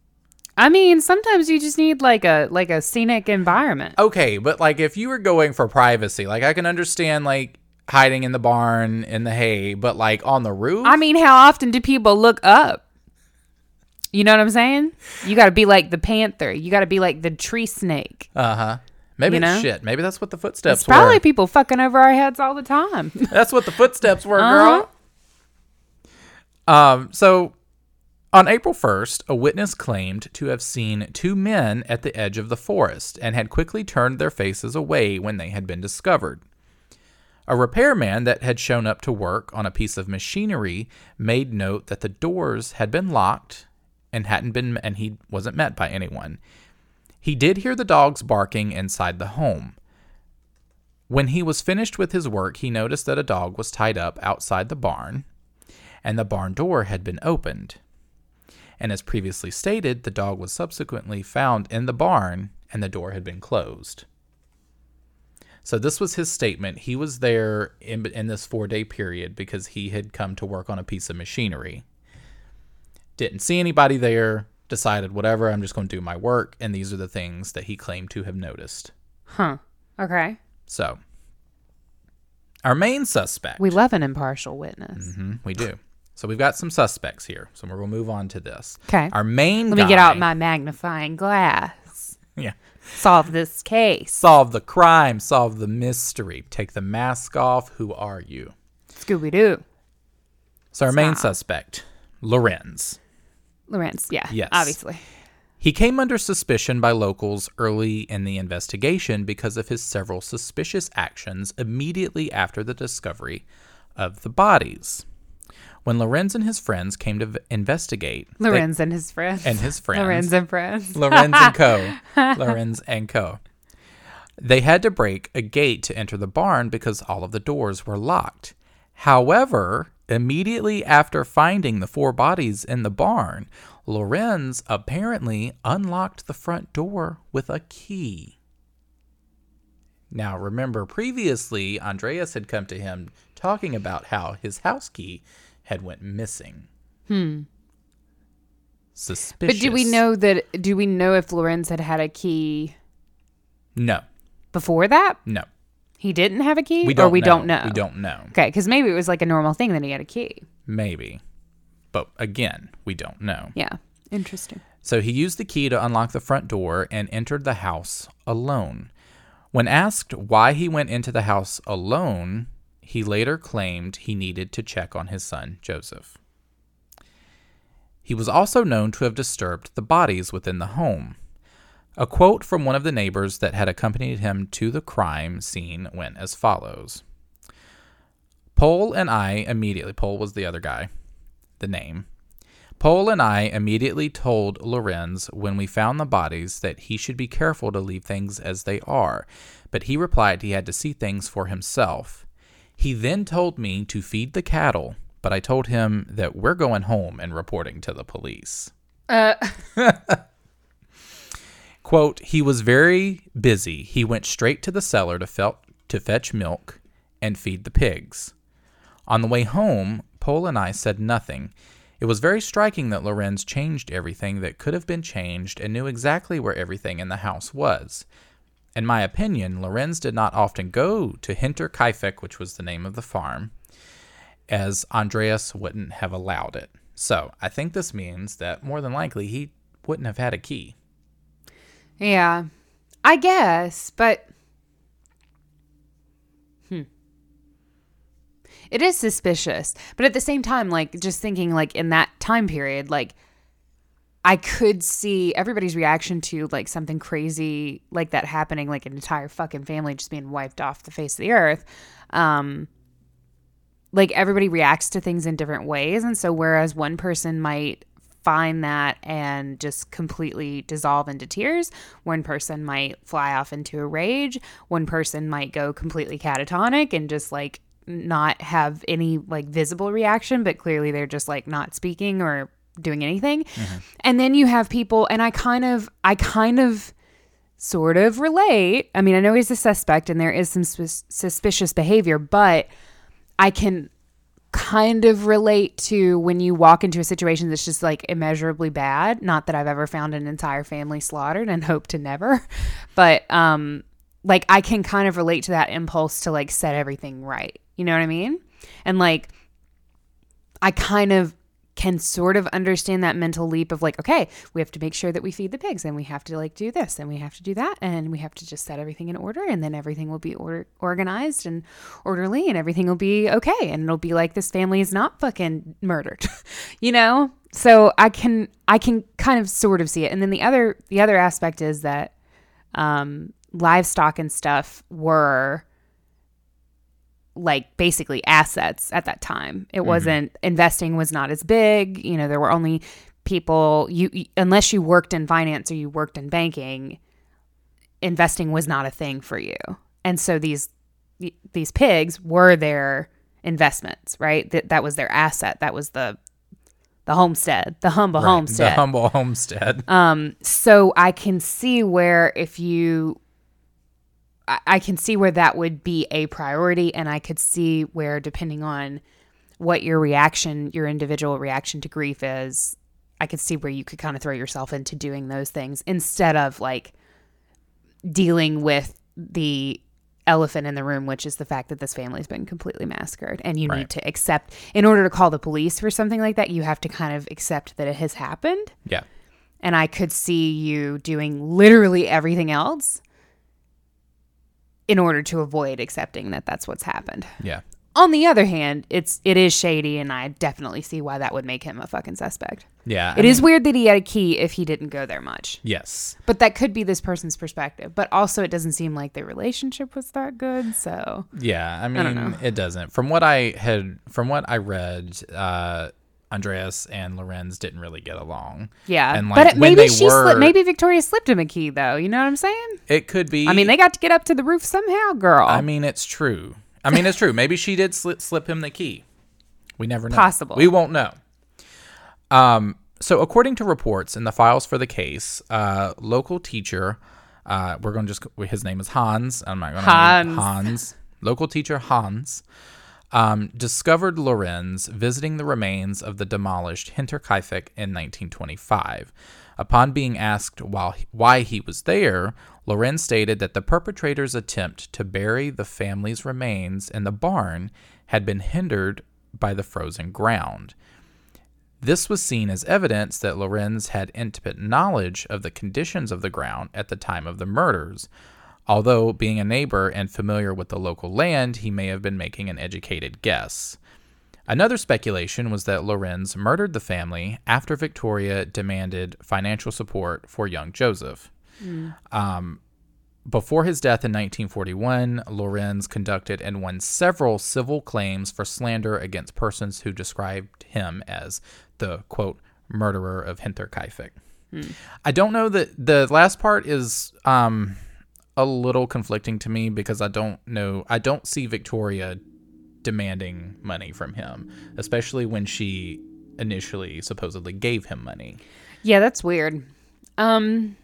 I mean, sometimes you just need like a like a scenic environment. Okay, but like if you were going for privacy, like I can understand like hiding in the barn in the hay, but like on the roof? I mean, how often do people look up? You know what I'm saying? You got to be like the panther. You got to be like the tree snake. uh-huh. Maybe You know? shit. Maybe that's what the footsteps It's probably were. people fucking over our heads all the time. That's what the footsteps were, Uh-huh. girl. Um, so on April 1st, a witness claimed to have seen two men at the edge of the forest and had quickly turned their faces away when they had been discovered. A repairman that had shown up to work on a piece of machinery made note that the doors had been locked and hadn't been and he wasn't met by anyone. He did hear the dogs barking inside the home. When he was finished with his work, he noticed that a dog was tied up outside the barn, and the barn door had been opened. And as previously stated, the dog was subsequently found in the barn and the door had been closed. So this was his statement. He was there in, in this four day period because he had come to work on a piece of machinery. Didn't see anybody there, decided, whatever, I'm just going to do my work. And these are the things that he claimed to have noticed. huh. Okay. So, our main suspect. We love an impartial witness. Mm-hmm, we do. So we've got some suspects here. So we're gonna move on to this. Okay. Our main. Let me get out my magnifying glass. Yeah. Solve this case. Solve the crime. Solve the mystery. Take the mask off. Who are you? Scooby Doo. So our main suspect, Lorenz. Lorenz. Yeah. Yes. Obviously. He came under suspicion by locals early in the investigation because of his several suspicious actions immediately after the discovery of the bodies. When Lorenz and his friends came to v- investigate, they- Lorenz and his friends. and his friends, Lorenz and friends. Lorenz and Co. [LAUGHS] Lorenz and Co. They had to break a gate to enter the barn because all of the doors were locked. However, immediately after finding the four bodies in the barn, Lorenz apparently unlocked the front door with a key. Now, remember, previously, Andreas had come to him talking about how his house key had went missing. Hmm. Suspicious. But do we know that? Do we know if Lorenz had had a key No, before that? no. He didn't have a key, We don't or we know. don't know. We don't know. Okay, because maybe it was like a normal thing that he had a key. Maybe. But again, we don't know. Yeah. Interesting. So he used the key to unlock the front door and entered the house alone. When asked why he went into the house alone, he later claimed he needed to check on his son, Joseph. He was also known to have disturbed the bodies within the home. A quote from one of the neighbors that had accompanied him to the crime scene went as follows Pole and I immediately, Pole was the other guy, the name. Pole and I immediately told Lorenz when we found the bodies that he should be careful to leave things as they are, but he replied he had to see things for himself. He then told me to feed the cattle, but I told him that we're going home and reporting to the police. Uh. [LAUGHS] Quote, he was very busy. He went straight to the cellar to, fel- to fetch milk and feed the pigs. On the way home, Pole and I said nothing. It was very striking that Lorenz changed everything that could have been changed and knew exactly where everything in the house was. In my opinion, Lorenz did not often go to Hinterkaifeck, which was the name of the farm, as Andreas wouldn't have allowed it. So I think this means that more than likely he wouldn't have had a key. Yeah. I guess, but hmm. It is suspicious. But at the same time, like just thinking like in that time period, like I could see everybody's reaction to like something crazy like that happening, like an entire fucking family just being wiped off the face of the earth. Um like everybody reacts to things in different ways and so whereas one person might find that and just completely dissolve into tears one person might fly off into a rage one person might go completely catatonic and just like not have any like visible reaction but clearly they're just like not speaking or doing anything and then you have people and i kind of i kind of sort of relate i mean i know he's a suspect and there is some sus- suspicious behavior but I can kind of relate to when you walk into a situation that's just like immeasurably bad. Not that I've ever found an entire family slaughtered and [LAUGHS] hope to never, but um like I can kind of relate to that impulse to like set everything right. You know what I mean? And like I kind of can sort of understand that mental leap of like, okay, we have to make sure that we feed the pigs and we have to like do this and we have to do that and we have to just set everything in order and then everything will be or- organized and orderly and everything will be okay and it'll be like this family is not fucking murdered, [LAUGHS] you know? So I can I can kind of sort of see it. And then the other the other aspect is that um livestock and stuff were like basically assets at that time. It wasn't investing was not as big. You know, there were only people you you- unless you worked in finance or you worked in banking, investing was not a thing for you. And so these these pigs were their investments, right? That that was their asset. That was the the homestead, the humble Right, homestead. The humble homestead. Um, so I can see where if you, I, I can see where that would be a priority, and I could see where depending on what your reaction, your individual reaction to grief is, I could see where you could kind of throw yourself into doing those things instead of like dealing with the elephant in the room, which is the fact that this family's been completely massacred. And you Right. need to accept, in order to call the police for something like that, you have to kind of accept that it has happened yeah. and I could see you doing literally everything else in order to avoid accepting that that's what's happened. Yeah. On the other hand, it's it is shady and I definitely see why that would make him a fucking suspect. Yeah. It is weird that he had a key if he didn't go there much. Yes. But that could be this person's perspective. But also it doesn't seem like their relationship was that good, so Yeah, I mean, know. it doesn't. From what I had, from what I read, uh, Andreas and Lorenz didn't really get along. yeah. and like but maybe she were, slipped maybe Victoria slipped him a key though. You know what I'm saying? it could be. I mean, they got to get up to the roof somehow, girl. I mean, it's true. I mean, it's true. Maybe she did slip, slip him the key. We never know. Possible. We won't know. Um. So, according to reports in the files for the case, uh, local teacher, uh, we're going to just his name is Hans. I'm not going to Hans. Hans. Local teacher Hans um, discovered Lorenz visiting the remains of the demolished Hinterkaifeck in 1925. Upon being asked why he was there, Lorenz stated that the perpetrator's attempt to bury the family's remains in the barn had been hindered by the frozen ground. This was seen as evidence that Lorenz had intimate knowledge of the conditions of the ground at the time of the murders. Although, being a neighbor and familiar with the local land, he may have been making an educated guess. Another speculation was that Lorenz murdered the family after Victoria demanded financial support for young Joseph. Um, before his death in 1941, Lorenz conducted and won several civil claims for slander against persons who described him as the quote murderer of Hinterkaifeck. I don't know that the last part is um, a little conflicting to me because I don't know. I don't see Victoria demanding money from him, especially when she initially supposedly gave him money. Yeah, that's weird. Um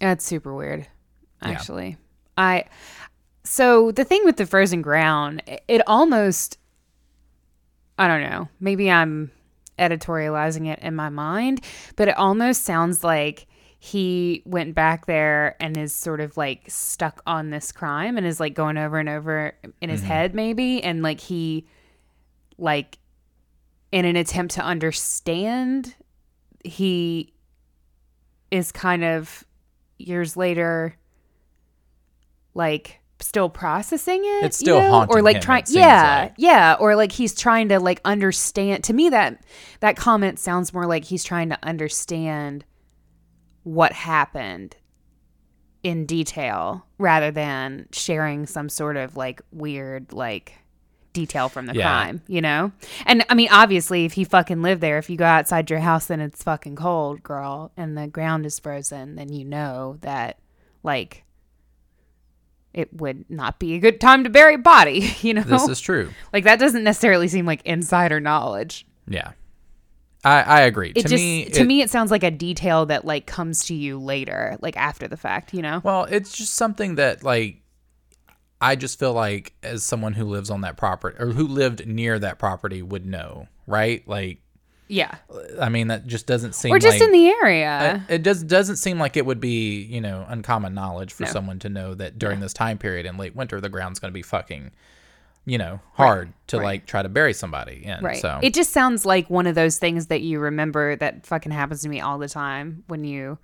That's super weird. Actually. I so the thing with the frozen ground, it- it almost I don't know. Maybe I'm editorializing it in my mind, but it almost sounds like he went back there and is sort of like stuck on this crime and is like going over and over in his mm-hmm. head maybe and like he like in an attempt to understand he is kind of years later like still processing it It's still you know? haunting or like trying yeah like. yeah or like he's trying to like understand to me that that comment sounds more like he's trying to understand what happened in detail rather than sharing some sort of like weird like detail from the Yeah. crime, you know? And I mean, obviously, if you fucking live there, if you go outside your house and it's fucking cold, girl, and the ground is frozen, then you know that like it would not be a good time to bury a body, [LAUGHS] you know? This is true. like that doesn't necessarily seem like insider knowledge. Yeah. I, I agree. It to just me, to it- me it sounds like a detail that like comes to you later, like after the fact, you know? Well, it's just something that like I just feel like as someone who lives on that property or who lived near that property would know, right? Like Yeah. I mean that just doesn't seem like Or just like, in the area. it does doesn't seem like it would be, you know, uncommon knowledge for No. someone to know that during this time period in late winter the ground's going to be fucking you know, hard to right. like try to bury somebody in. Right. So It just sounds like one of those things that you remember that fucking happens to me all the time when you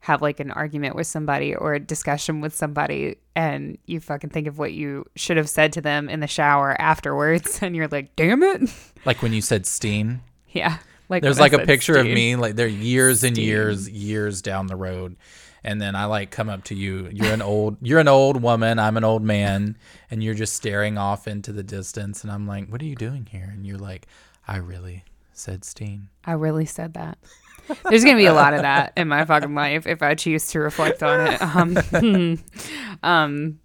have like an argument with somebody or a discussion with somebody and you fucking think of what you should have said to them in the shower afterwards [LAUGHS] and you're like, damn it. like when you said steam. yeah. Like There's like a picture of me, like they're years and years, years down the road. And then I like come up to you. You're an old [LAUGHS] you're an old woman, I'm an old man, and you're just staring off into the distance and I'm like, What are you doing here? And you're like, I really said Steen. I really said that. There's gonna be a lot of that in my fucking life if I choose to reflect on it. [LAUGHS] Um, [LAUGHS] um,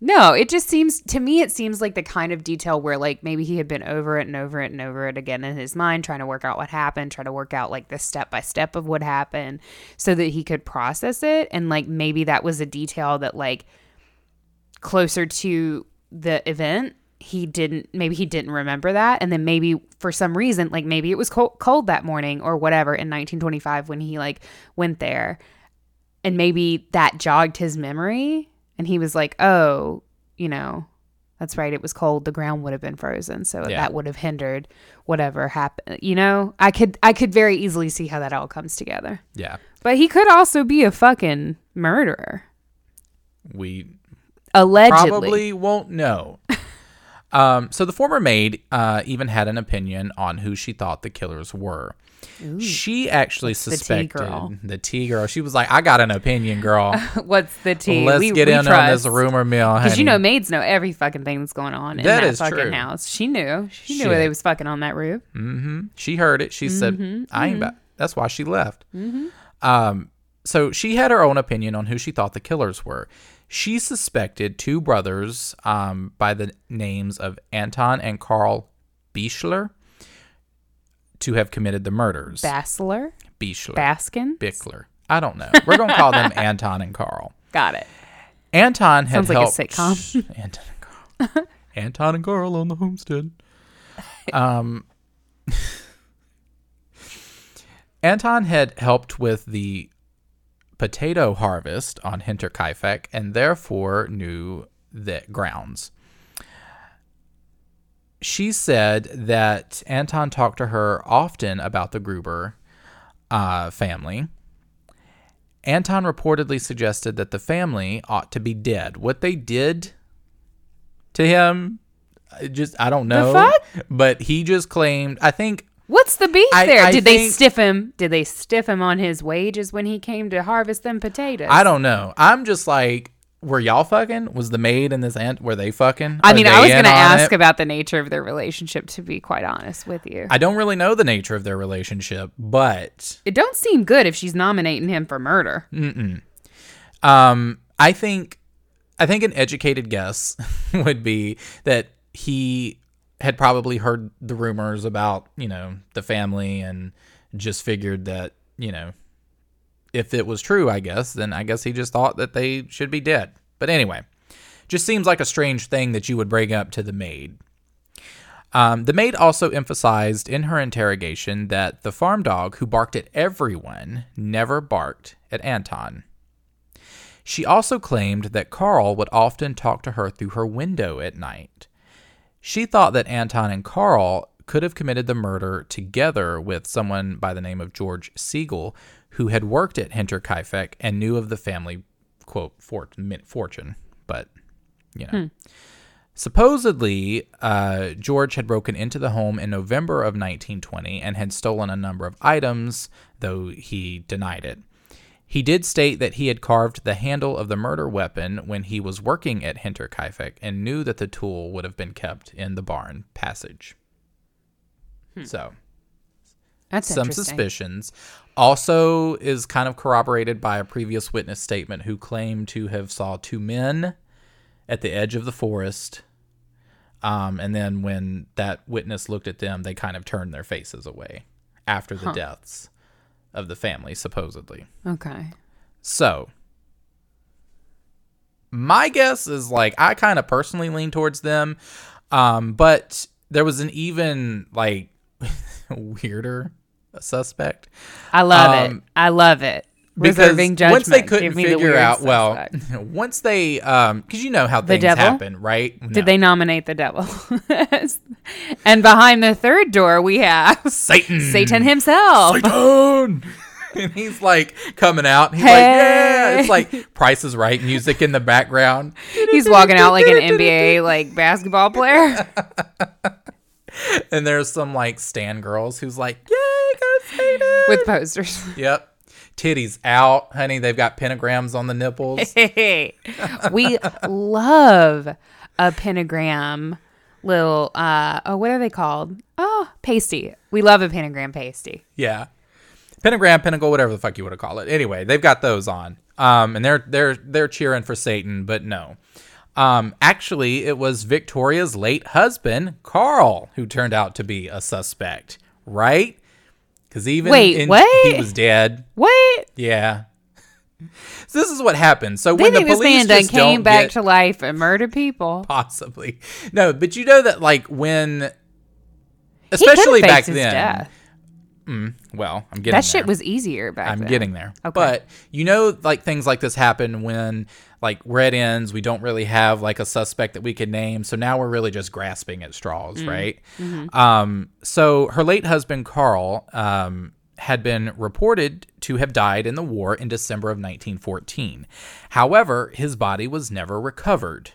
no, it just seems to me it seems like the kind of detail where like maybe he had been over it and over it and over it again in his mind, trying to work out what happened, try to work out like the step by step of what happened, so that he could process it, and like maybe that was a detail that like closer to the event he didn't maybe he didn't remember that. And then maybe for some reason like maybe it was cold, cold that morning or whatever in 1925 when he like went there. And maybe that jogged his memory and he was like oh you know that's right it was cold the ground would have been frozen so Yeah. that would have hindered whatever happened you know i could i could very easily see how that all comes together Yeah. but he could also be a fucking murderer We allegedly probably won't know. Um, so the former maid uh, even had an opinion on who she thought the killers were. She actually the tea suspected the tea girl. She was like, "I got an opinion, girl. [LAUGHS] what's the tea Let's We- get we in on this rumor mill." Because you know, maids know every fucking thing that's going on in That fucking true. house. She knew. She knew Shit. they was fucking on that roof. She heard it. She Mm-hmm, said, "I ain't." About, that's why she left. Um, so she had her own opinion on who she thought the killers were. She suspected two brothers um, by the names of Anton and Carl Bichler to have committed the murders. Bassler, Bichler, Baskin. Bichler. I don't know. We're gonna call them Anton and Carl. [LAUGHS] Got it. Anton had Sounds like a helped sitcom. [LAUGHS] Anton and Carl. [LAUGHS] Anton and Carl on the homestead. Um, Anton had helped with the potato harvest on Hinterkaifeck and therefore knew the grounds. She said that Anton talked to her often about the Gruber uh, family. Anton reportedly suggested that the family ought to be dead. What they did to him, I just I don't know. But he just claimed. I think What's the beef I- there? I did they think- stiff him? Did they stiff him on his wages when he came to harvest them potatoes? I don't know. I'm just like, were y'all fucking? Was the maid and this aunt were they fucking? I Are mean, they I was in going to on ask it? about the nature of their relationship. To be quite honest with you, I don't really know the nature of their relationship, but it don't seem good if she's nominating him for murder. um, I think, I think an educated guess [LAUGHS] would be that he had probably heard the rumors about you know the family and just figured that you know if it was true, I guess, then I guess he just thought that they should be dead. But anyway, just seems like a strange thing that you would bring up to the maid. Um, the maid also emphasized in her interrogation that the farm dog who barked at everyone never barked at Anton. She also claimed that Carl would often talk to her through her window at night. She thought that Anton and Carl could have committed the murder together with someone by the name of George Siegel, who had worked at Hinterkaifeck and knew of the family, quote, fort- fortune. But, you know. Supposedly, uh, George had broken into the home in November of 1920 and had stolen a number of items, though he denied it. He did state that he had carved the handle of the murder weapon when he was working at Hinterkaifeck and knew that the tool would have been kept in the barn passage. So, That's some suspicions. Also, is kind of corroborated by a previous witness statement who claimed to have saw two men at the edge of the forest. Um, and then when that witness looked at them, they kind of turned their faces away after the deaths of the family, supposedly. Okay. So, my guess is like I kind of personally lean towards them, um, but there was an even like [LAUGHS] weirder suspect I love Um, it. I love it. Because Reserving judgment. once they couldn't Give me the figure weird out well, [LAUGHS] once they um, because you know how things devil? happen, right? No. Did they nominate the devil? [LAUGHS] and behind the third door, we have Satan? Satan himself. Satan. [LAUGHS] and he's like coming out. He's like, yeah. Hey. It's like Price is Right music in the background. He's walking out like an NBA like basketball player. And there's some like Stan girls who's like, yay, go Satan. with posters. Yep. Titties out, honey. They've got pentagrams on the nipples. [LAUGHS] we love a pentagram little uh oh what are they called? Oh, pasty. We love a pentagram pasty. Yeah. Pentagram, pentacle, whatever the fuck you want to call it. Anyway, they've got those on. Um, and they're they're they're cheering for Satan, but no. Um, actually, it was Victoria's late husband, Carl, who turned out to be a suspect, right? Because even Wait, in- what? he was dead. What? Yeah. So [LAUGHS] this is what happened. So They when the police just came back get- to life and murdered people. possibly no, but you know that like when, especially back then. death. Well, I'm getting That there. shit was easier back I'm then. getting there. Okay. But you know, like things like this happen when like red ends, we don't really have like a suspect that we could name. So now we're really just grasping at straws, Mm. right? Mm-hmm. Um, so her late husband, Carl, um, had been reported to have died in the war in December of 1914. However, his body was never recovered.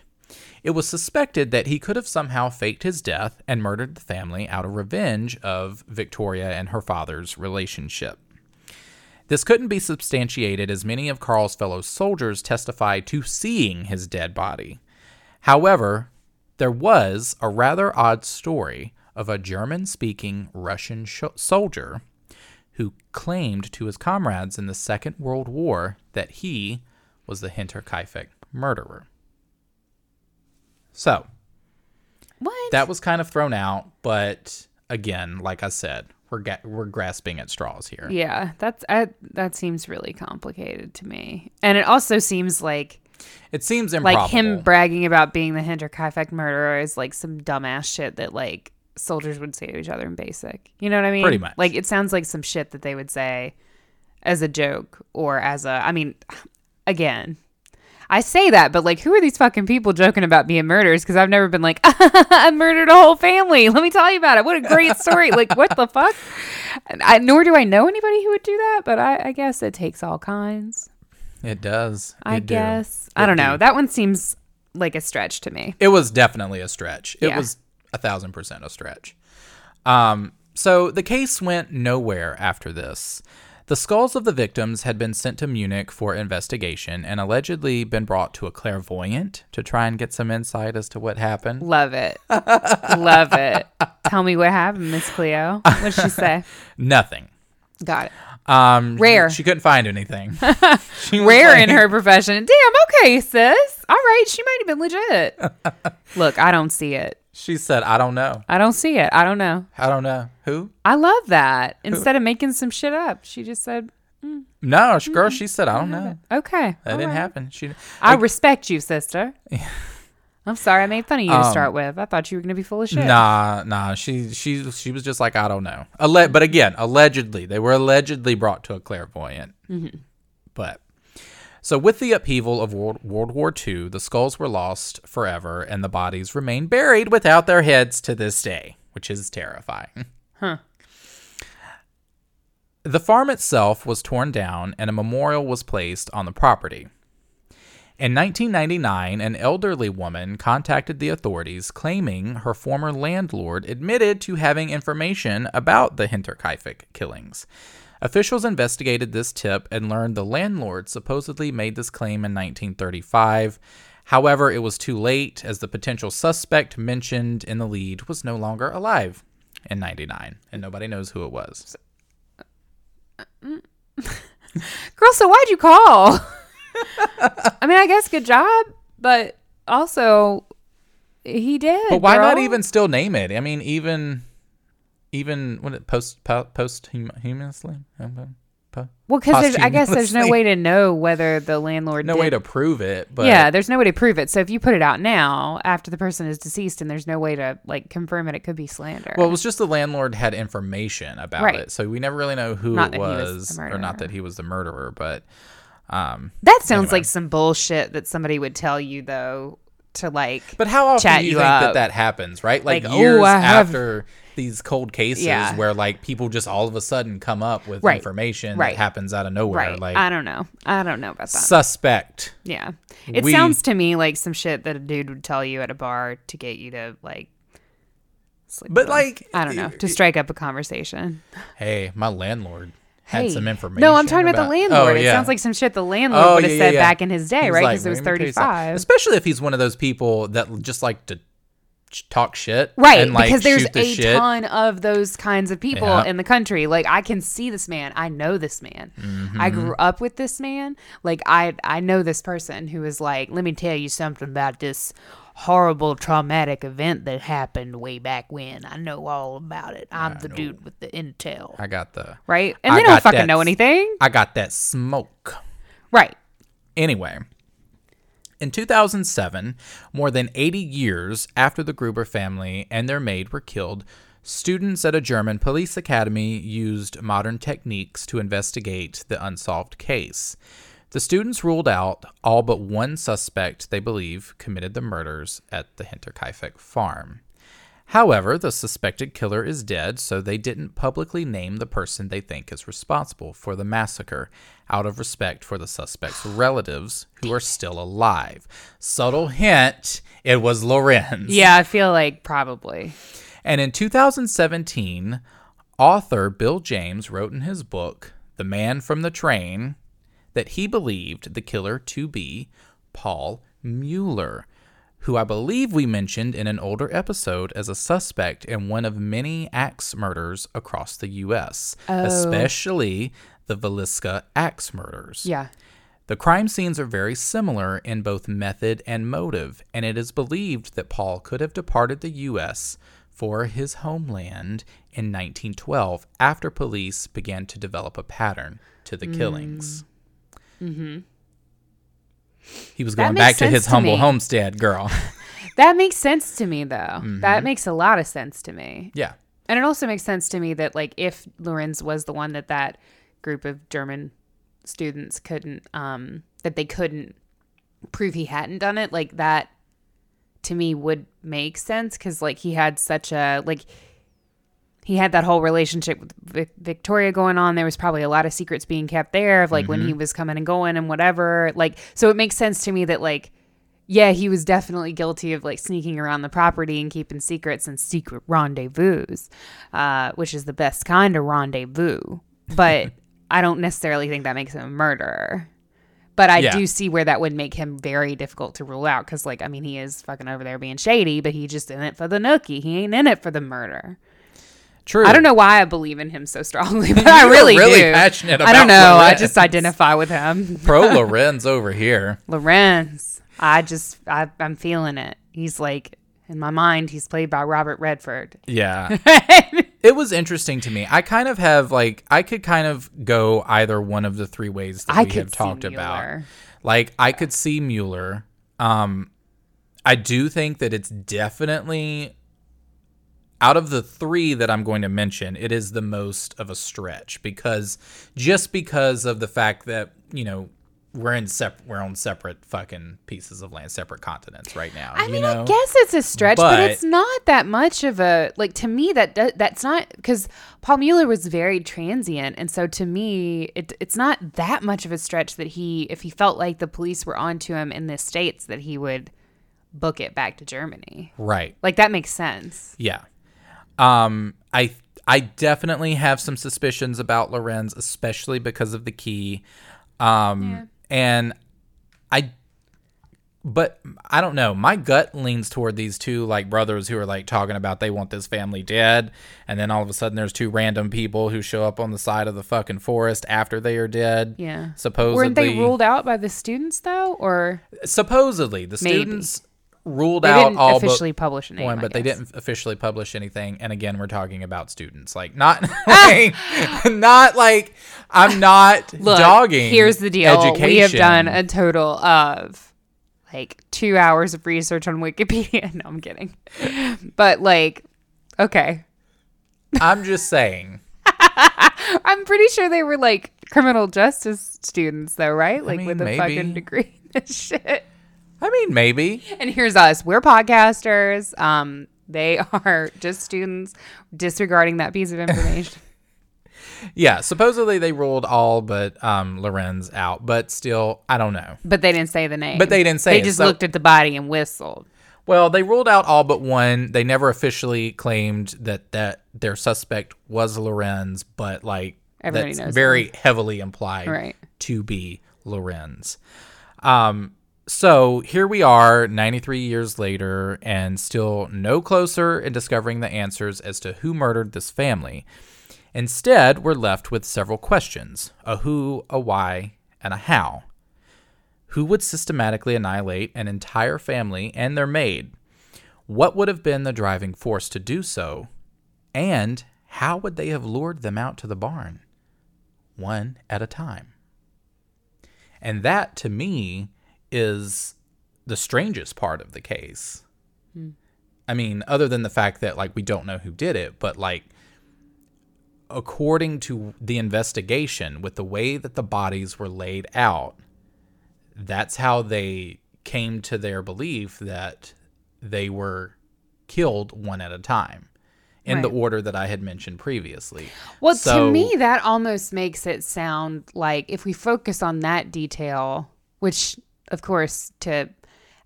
It was suspected that he could have somehow faked his death and murdered the family out of revenge of Victoria and her father's relationship. This couldn't be substantiated as many of Carl's fellow soldiers testified to seeing his dead body. However, there was a rather odd story of a German speaking Russian sh- soldier who claimed to his comrades in the Second World War that he was the Hinterkaifeck murderer. So, What? that was kind of thrown out, but again, like I said, we're ga- we're grasping at straws here. yeah, that's I, that seems really complicated to me, and it also seems like It seems improbable. like him bragging about being the Hinterkaifeck murderer is like some dumbass shit that like soldiers would say to each other in basic. You know what I mean? Pretty much. Like it sounds like some shit that they would say as a joke or as a. I mean, again. I say that, but like, who are these fucking people joking about being murderers? Because I've never been like, [LAUGHS] I murdered a whole family. Let me tell you about it. What a great story! like, what the fuck? I, nor do I know anybody who would do that, but I, I guess it takes all kinds. It does. I It guess. It I don't know. do. That one seems like a stretch to me. It was definitely a stretch. It Yeah. was a thousand percent a stretch. Um, So the case went nowhere after this. The skulls of the victims had been sent to Munich for investigation and allegedly been brought to a clairvoyant to try and get some insight as to what happened. Love it. [LAUGHS] Love it. Tell me what happened, Miss Cleo. What'd she say? [LAUGHS] Nothing. Got it. Um, Rare. She couldn't find anything. [LAUGHS] Rare like- in her profession. Damn, okay, sis. All right, she might have been legit. Look, I don't see it. She said, "I don't know. I don't see it. I don't know. I don't know who." I love that. Instead of making some shit up, she just said, mm, No, sh- girl. Mm, she said, "I don't know. okay. That didn't right. happen." She. I respect you, sister. [LAUGHS] I'm sorry I made fun of you to Um, start with. I thought you were going to be full of shit. Nah, nah. She she she was just like I don't know. Alle- but again, allegedly, they were allegedly brought to a clairvoyant. Mm-hmm. But so with the upheaval of World, World War II, the skulls were lost forever, and the bodies remain buried without their heads to this day, which is terrifying. [LAUGHS] Huh. The farm itself was torn down, and a memorial was placed on the property. In 1999, an elderly woman contacted the authorities claiming her former landlord admitted to having information about the Hinterkaifeck killings. Officials investigated this tip and learned the landlord supposedly made this claim in 1935. However, it was too late as the potential suspect mentioned in the lead was no longer alive in 99, and nobody knows who it was. Uh, mm. [LAUGHS] Girl, so why'd you call? I mean, I guess good job, but also he did. But why not even still name it? I mean, even even when it post po- posthumously, po- Well, because I guess there's no way to know whether the landlord. no did- way to prove it. But yeah, there's no way to prove it. So if you put it out now, after the person is deceased, and there's no way to like confirm it, it could be slander. well, it was just the landlord had information about Right. it, so we never really know who Not it that was, was or not that he was the murderer. But um, that sounds anyway. like some bullshit that somebody would tell you though to like. but how often Chat do you you think that up. that happens? Right, like, Like, "Ooh, years have-" after these cold cases, Yeah. where like people just all of a sudden come up with Right. information Right. that happens out of nowhere, right. like I don't know. I don't know about that. suspect. yeah. It we- sounds to me like some shit that a dude would tell you at a bar to get you to like. Sleep But with like, I don't know to strike up a conversation. hey, my landlord had Hey. some information. No, I'm talking about, the landlord. Oh, It sounds like some shit the landlord Oh, would have yeah, said yeah, yeah. back in his day, right? like, Because it was "Let me tell you something." 35. Especially if he's one of those people that just like to talk shit, Right, And, like, because there's the a shit. ton of those kinds of people Yeah. in the country. Like I can see this man. I know this man. I Mm-hmm. grew up with this man. Like I I know this person who is like, let me tell you something about this horrible traumatic event that happened way back when. I know all about it. I'm the dude with the intel. I got the Right? And I they don't fucking that know anything. I got that smoke. Right. Anyway, in 2007, more than 80 years after the Gruber family and their maid were killed, students at a German police academy used modern techniques to investigate the unsolved case. The students ruled out all but one suspect they believe committed the murders at the Hinterkaifeck farm. However, the suspected killer is dead, so they didn't publicly name the person they think is responsible for the massacre, out of respect for the suspect's relatives who are still alive. Subtle hint it was Lorenz. Yeah, I feel like probably. And in 2017, author Bill James wrote in his book, The Man from the Train, that he believed the killer to be Paul Mueller, who I believe we mentioned in an older episode as a suspect in one of many axe murders across the U.S., oh. especially the Villisca axe murders. Yeah. The crime scenes are very similar in both method and motive, and it is believed that Paul could have departed the U.S. for his homeland in 1912 after police began to develop a pattern to the killings. Mm-hmm. He was going back to his to humble me. homestead, girl. [LAUGHS] That makes sense to me though. Mm-hmm. That makes a lot of sense to me. yeah. And it also makes sense to me that like if Lorenz was the one that that group of German students couldn't um that they couldn't prove he hadn't done it, like that to me would make sense cuz like he had such a like he had that whole relationship with Vic- Victoria going on. There was probably a lot of secrets being kept there of like when he was coming and going and whatever. Like so it makes sense to me that like yeah, he was definitely guilty of like sneaking around the property and keeping secrets and secret rendezvous, uh, which is the best kind of rendezvous. But [LAUGHS] I don't necessarily think that makes him a murderer. But I Yeah. do see where that would make him very difficult to rule out because, like, I mean, he is fucking over there being shady, but he just in it for the nookie. He ain't in it for the murder. True. I don't know why I believe in him so strongly, [LAUGHS] but I really really do. passionate I don't about know. I just identify with him. [LAUGHS] Pro Lorenz over here. Lorenz. I just I, I'm feeling it. He's like in my mind. He's played by Robert Redford. Yeah. [LAUGHS] it was interesting to me. I kind of have like I could kind of go either one of the three ways that I we could have talked see about. Mueller. Like I could see Mueller. Um I do think that it's definitely out of the three that I'm going to mention, it is the most of a stretch because just because of the fact that, you know, we're in sep- we're on separate fucking pieces of land, separate continents right now. I mean, know? I guess it's a stretch, but, But- it's not that much of a like to me. That do, that's not because Paul Mueller was very transient, and so to me, it, it's not that much of a stretch that he, if he felt like the police were onto him in the states, that he would book it back to Germany. Right. Like that makes sense. Yeah. Um I I definitely have some suspicions about Lorenz, especially because of the key. Um and I but I don't know. My gut leans toward these two like brothers who are like talking about they want this family dead, and then all of a sudden there's two random people who show up on the side of the fucking forest after they are dead. Yeah. Supposedly Weren't they ruled out by the students though, or supposedly the Maybe. students ruled they out didn't all officially but publish name? one, but they didn't officially publish anything. And again, we're talking about students, like not [LAUGHS] [LAUGHS] like not like I'm not [LAUGHS] Look, dogging. Here's the deal. Education. We have done a total of like two hours of research on Wikipedia. No, I'm kidding. But like, okay. I'm just saying. I'm pretty sure they were like criminal justice students though, right? Like mean, with a maybe. fucking degree and shit. I mean, maybe. And here's us. We're podcasters. Um, they [LAUGHS] are just students disregarding that piece of information. [LAUGHS] [LAUGHS] Yeah, supposedly they ruled all but um Lorenz out, but still, I don't know. but they didn't say the name. But they didn't say They it, just so- looked at the body and whistled. Well, they ruled out all but one. They never officially claimed that that their suspect was Lorenz, but like Everybody that's knows very heavily implied Right. to be Lorenz. Um, so here we are, 93 years later, and still no closer in discovering the answers as to who murdered this family. Instead, we're left with several questions: a who, a why, and a how. Who would systematically annihilate an entire family and their maid? What would have been the driving force to do so? And how would they have lured them out to the barn? One at a time. And that, to me, is the strangest part of the case. Hmm. I mean, other than the fact that, like, we don't know who did it, but, like, according to the investigation, with the way that the bodies were laid out, that's how they came to their belief that they were killed one at a time in the order that I had mentioned previously. Well, So- to me, that almost makes it sound like if we focus on that detail, which, of course, to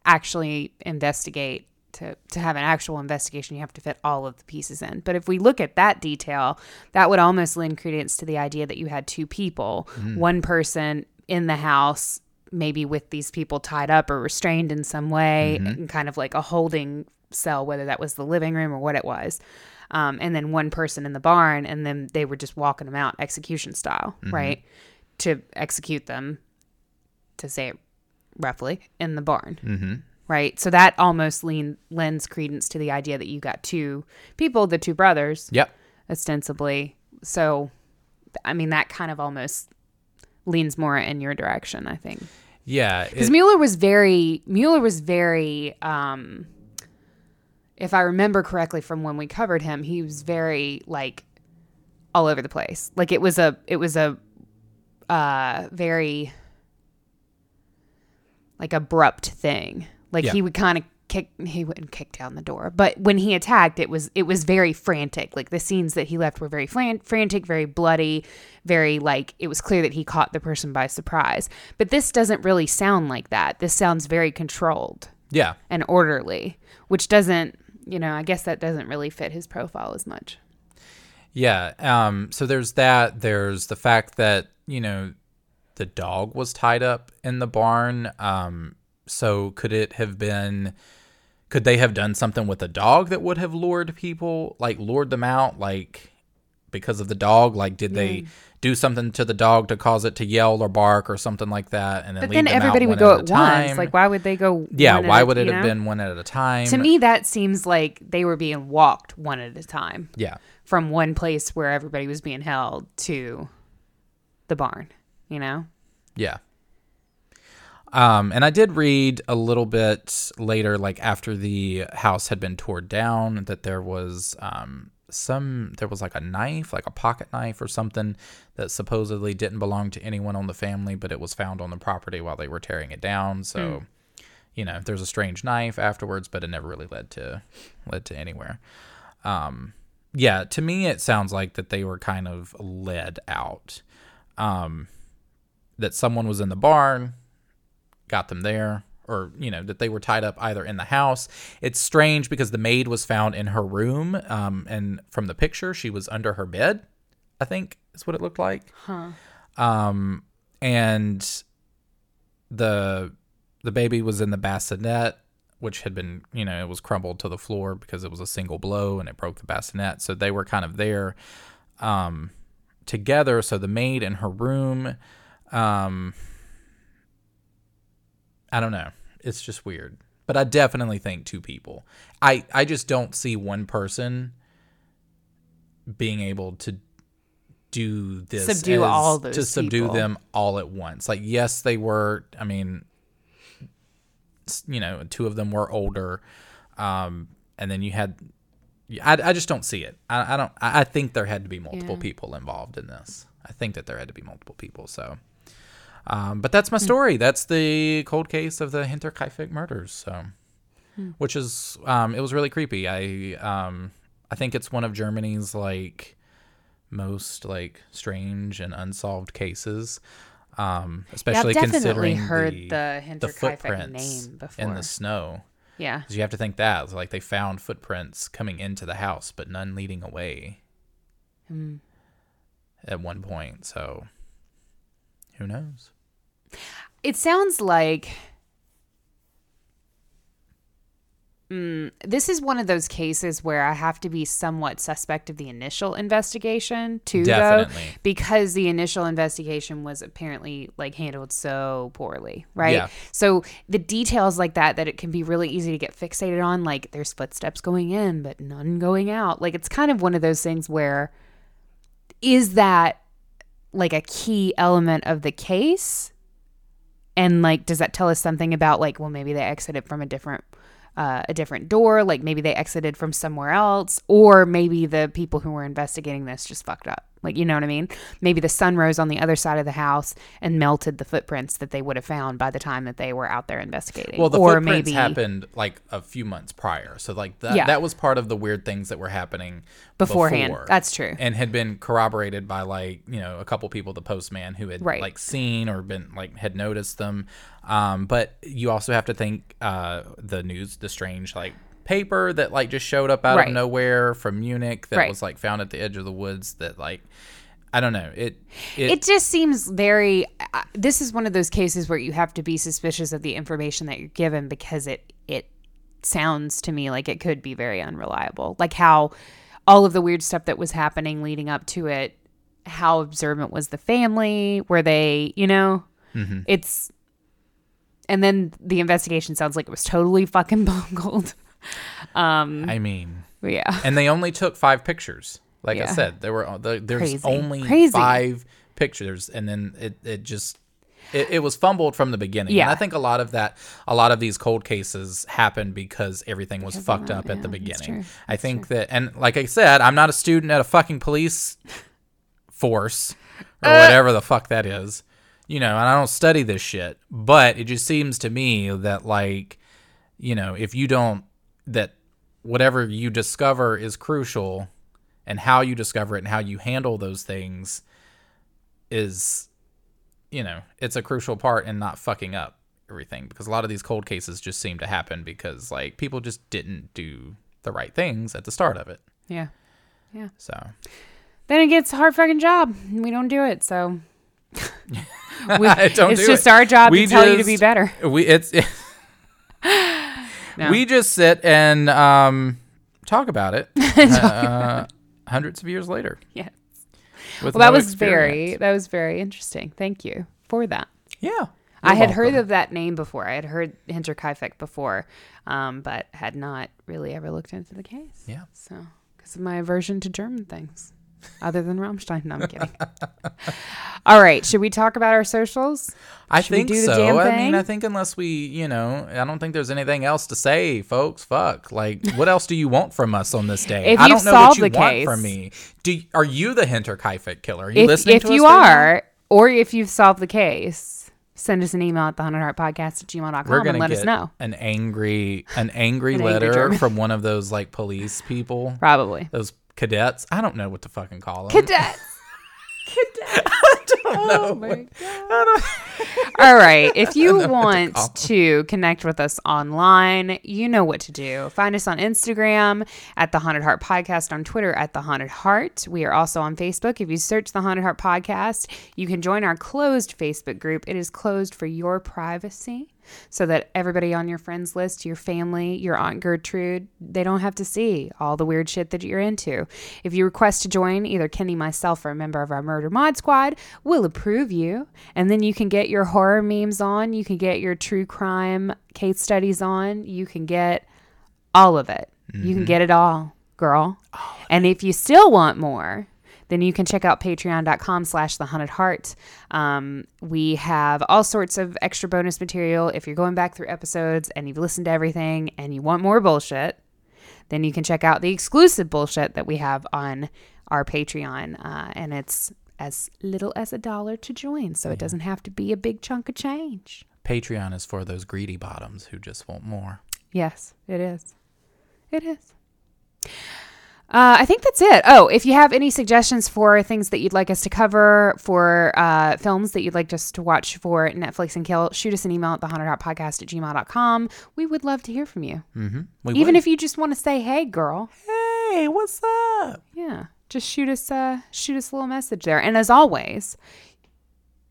actually investigate, to, to have an actual investigation, you have to fit all of the pieces in. But if we look at that detail, that would almost lend credence to the idea that you had two people, mm-hmm. one person in the house, maybe with these people tied up or restrained in some way, mm-hmm. in kind of like a holding cell, whether that was the living room or what it was. Um, and then one person in the barn, and then they were just walking them out execution style, mm-hmm. right? To execute them, to say it roughly, in the barn, mm-hmm. right? So that almost lean, lends credence to the idea that you got two people, the two brothers, Yep. ostensibly. So, I mean, that kind of almost leans more in your direction, I think Yeah. because Mueller was very Mueller was very um if I remember correctly from when we covered him, he was very like all over the place. Like it was a it was a uh very like abrupt thing. Like Yeah. he would kind of kick he wouldn't kick down the door, but when he attacked it was it was very frantic. Like the scenes that he left were very flan- frantic, very bloody, very like it was clear that he caught the person by surprise. But this doesn't really sound like that. This sounds very controlled. Yeah. and orderly, which doesn't, you know, I guess that doesn't really fit his profile as much. Yeah. Um, so there's that. There's the fact that, you know, the dog was tied up in the barn. Um, so could it have been could they have done something with the dog that would have lured people, like lured them out, like because of the dog? Like did they do something to the dog to cause it to yell or bark or something like that? And then But then everybody would go a at once. Like, why would they go? yeah, at why a- would it have know? been one at a time? To me, that seems like they were being walked one at a time yeah. from one place where everybody was being held to the barn. You know? Yeah. Um, and I did read a little bit later, like after the house had been torn down, that there was um, some, there was like a knife, like a pocket knife or something that supposedly didn't belong to anyone on the family, but it was found on the property while they were tearing it down. So, you know, there's a strange knife afterwards, but it never really led to led to anywhere. Um, yeah, to me, it sounds like that they were kind of led out. Um, that someone was in the barn, got them there, or you know that they were tied up either in the house. It's strange because the maid was found in her room, um, and from the picture, she was under her bed. I think is what it looked like. Huh. Um, and the the baby was in the bassinet, which had been you know it was crumbled to the floor because it was a single blow and it broke the bassinet. So they were kind of there. Um, together. So the maid in her room, um, I don't know. It's just weird. But I definitely think two people. I I just don't see one person being able to do this Subdue as- all those to subdue people. them all at once. Like yes, they were. I mean, you know, two of them were older, um, and then you had. I, I just don't see it. I, I don't. I I think there had to be multiple Yeah. people involved in this. I think that there had to be multiple people. So, um, but that's my story. That's the cold case of the Hinterkaifeck murders. So, which is um, it was really creepy. I um, I think it's one of Germany's like most like strange and unsolved cases. Um, especially definitely considering heard the, the the footprints name in the snow. Yeah. Because you have to think that it's like they found footprints coming into the house, but none leading away. Hmm. At one point, so who knows? It sounds like Mm, this is one of those cases where I have to be somewhat suspect of the initial investigation too, Definitely. though, because the initial investigation was apparently like handled so poorly, right? Yeah. So the details like that that it can be really easy to get fixated on, like there's footsteps going in but none going out. Like it's kind of one of those things where is that like a key element of the case? And like does that tell us something about like well maybe they exited from a different uh, a different door like maybe they exited from somewhere else or maybe the people who were investigating this just fucked up like you know what i mean maybe the sun rose on the other side of the house and melted the footprints that they would have found by the time that they were out there investigating Well, the or footprints maybe happened like a few months prior, so like that Yeah. that was part of the weird things that were happening Beforehand. before. That's true. and had been corroborated by like you know a couple people, the postman who had Right. like seen or been like had noticed them. Um, but you also have to think uh, the news, the strange like paper that like just showed up out Right. of nowhere from Munich that Right. was like found at the edge of the woods that like I don't know. It it, it just seems very uh, this is one of those cases where you have to be suspicious of the information that you're given because it it sounds to me like it could be very unreliable. Like how all of the weird stuff that was happening leading up to it how observant was the family? Were they you know? It's and then the investigation sounds like it was totally fucking bungled [LAUGHS] [LAUGHS] I mean yeah and they only took five pictures. Like I said, there were the, there's Crazy. only Crazy. five pictures, and then it it just it, it was fumbled from the beginning. And Yeah. I think a lot of that, a lot of these cold cases happened because everything was fucked up at the yeah, beginning. true. I think that, and like I said, I'm not a student at a fucking police [LAUGHS] force or Uh. whatever the fuck that is. You know, and I don't study this shit, but it just seems to me that like, you know, if you don't that whatever you discover is crucial and how you discover it and how you handle those things is you know, it's a crucial part in not fucking up everything because a lot of these cold cases just seem to happen because like people just didn't do the right things at the start of it. Yeah. Yeah. So Then it gets a hard fucking job. We don't do it, so [LAUGHS] we, Don't it's just it. our job We to tell you to be better. we it's [LAUGHS] No. we just sit and um talk about it [LAUGHS] uh, hundreds of years later. Yes. Well, that no was very that was very interesting. Thank you for that. yeah. I had heard of that name before. I had heard Hinterkaifeck before, um, but had not really ever looked into the case. Yeah. So, because of my aversion to German things, other than Rammstein. No, I'm kidding. [LAUGHS] All right, should we talk about our socials? I Should think so. I mean, I think unless we, you know, I don't think there's anything else to say, folks. Fuck. Like, what else do you want from us on this day? [LAUGHS] If I don't know what you the want case- from me. Do are you the Hinterkaifeck killer? Are you If, listening if to us you right are, or if you've solved the case, send us an email at the haunted heart podcast at gmail.com we're and let us know. an angry, an angry An letter German. from one of those like police people, Probably. those cadets. I don't know what to fucking call them. Cadets. [LAUGHS] Cadets. Oh my God. All right. If [LAUGHS] you want to connect with us online, you know what to do. Find us on Instagram at the Haunted Heart Podcast, on Twitter at the Haunted Heart. We are also on Facebook. If you search the Haunted Heart Podcast, you can join our closed Facebook group. It is closed for your privacy so that everybody on your friends list, your family, your Aunt Gertrude, they don't have to see all the weird shit that you're into. If you request to join, either Kenny, myself, or a member of our Murder Mod Squad, we'll approve you. And then you can get your horror memes on, you can get your true crime case studies on, you can get all of it. You can mm-hmm. get it all, girl. Oh, and if you still want more, then you can check out patreon.com slash the haunted heart um, we have all sorts of extra bonus material if you're going back through episodes and you've listened to everything and you want more bullshit then you can check out the exclusive bullshit that we have on our patreon uh, and it's as little as a dollar to join so it doesn't have to be a big chunk of change Patreon is for those greedy bottoms who just want more. Yes, it is. It is. Uh, I think that's it. Oh, if you have any suggestions for things that you'd like us to cover, for uh, films that you'd like us to watch for Netflix and Kill, shoot us an email at the haunted heart podcast at gmail.com. We would love to hear from you. Mm-hmm. We Even would. if you just want to say, hey, girl. hey, what's up? Yeah. Just shoot us uh shoot us a little message there. And as always,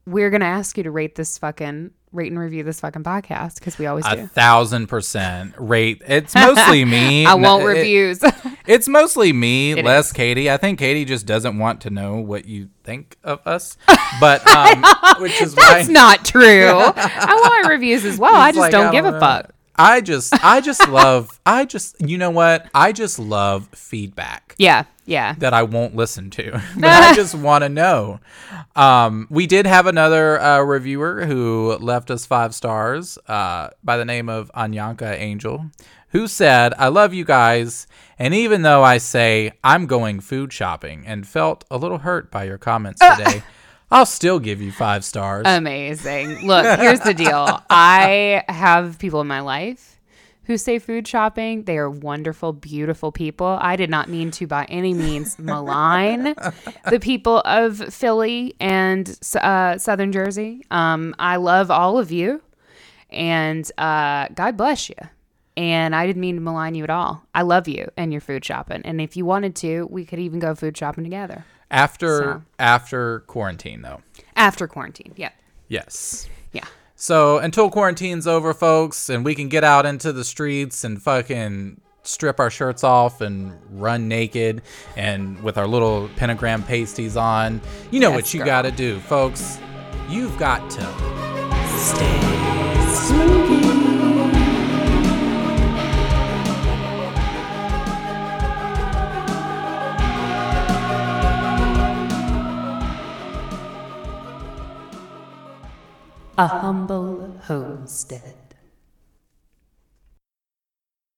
we're gonna ask you to rate this fucking rate and review this fucking podcast because we always A do. thousand percent rate. It's [LAUGHS] mostly me. I want It- reviews. [LAUGHS] It's mostly me, It less is. Katie. I think Katie just doesn't want to know what you think of us, but um, [LAUGHS] which is why That's not true. I want reviews as well. I just like, don't I give a know. fuck. I just, I just [LAUGHS] love, I just, you know what? I just love feedback Yeah, yeah. that I won't listen to. [LAUGHS] but I [LAUGHS] just want to know. Um, we did have another uh, reviewer who left us five stars uh, by the name of Anyanka Angel, who said, I love you guys. And even though I say I'm going food shopping and felt a little hurt by your comments today, I'll still give you five stars. Amazing. Look, here's the deal. I have people in my life who say food shopping. They are wonderful, beautiful people. I did not mean to by any means [LAUGHS] malign the people of Philly and uh, Southern Jersey. Um, I love all of you, and uh, God bless you. And I didn't mean to malign you at all. I love you and your food shopping. And if you wanted to, we could even go food shopping together after so. after quarantine, though. after quarantine. Yeah. Yes. Yeah. So until quarantine's over, folks, and we can get out into the streets and fucking strip our shirts off and run naked and with our little pentagram pasties on, you know Yes, what you girl. got to do, folks. You've got to A humble homestead.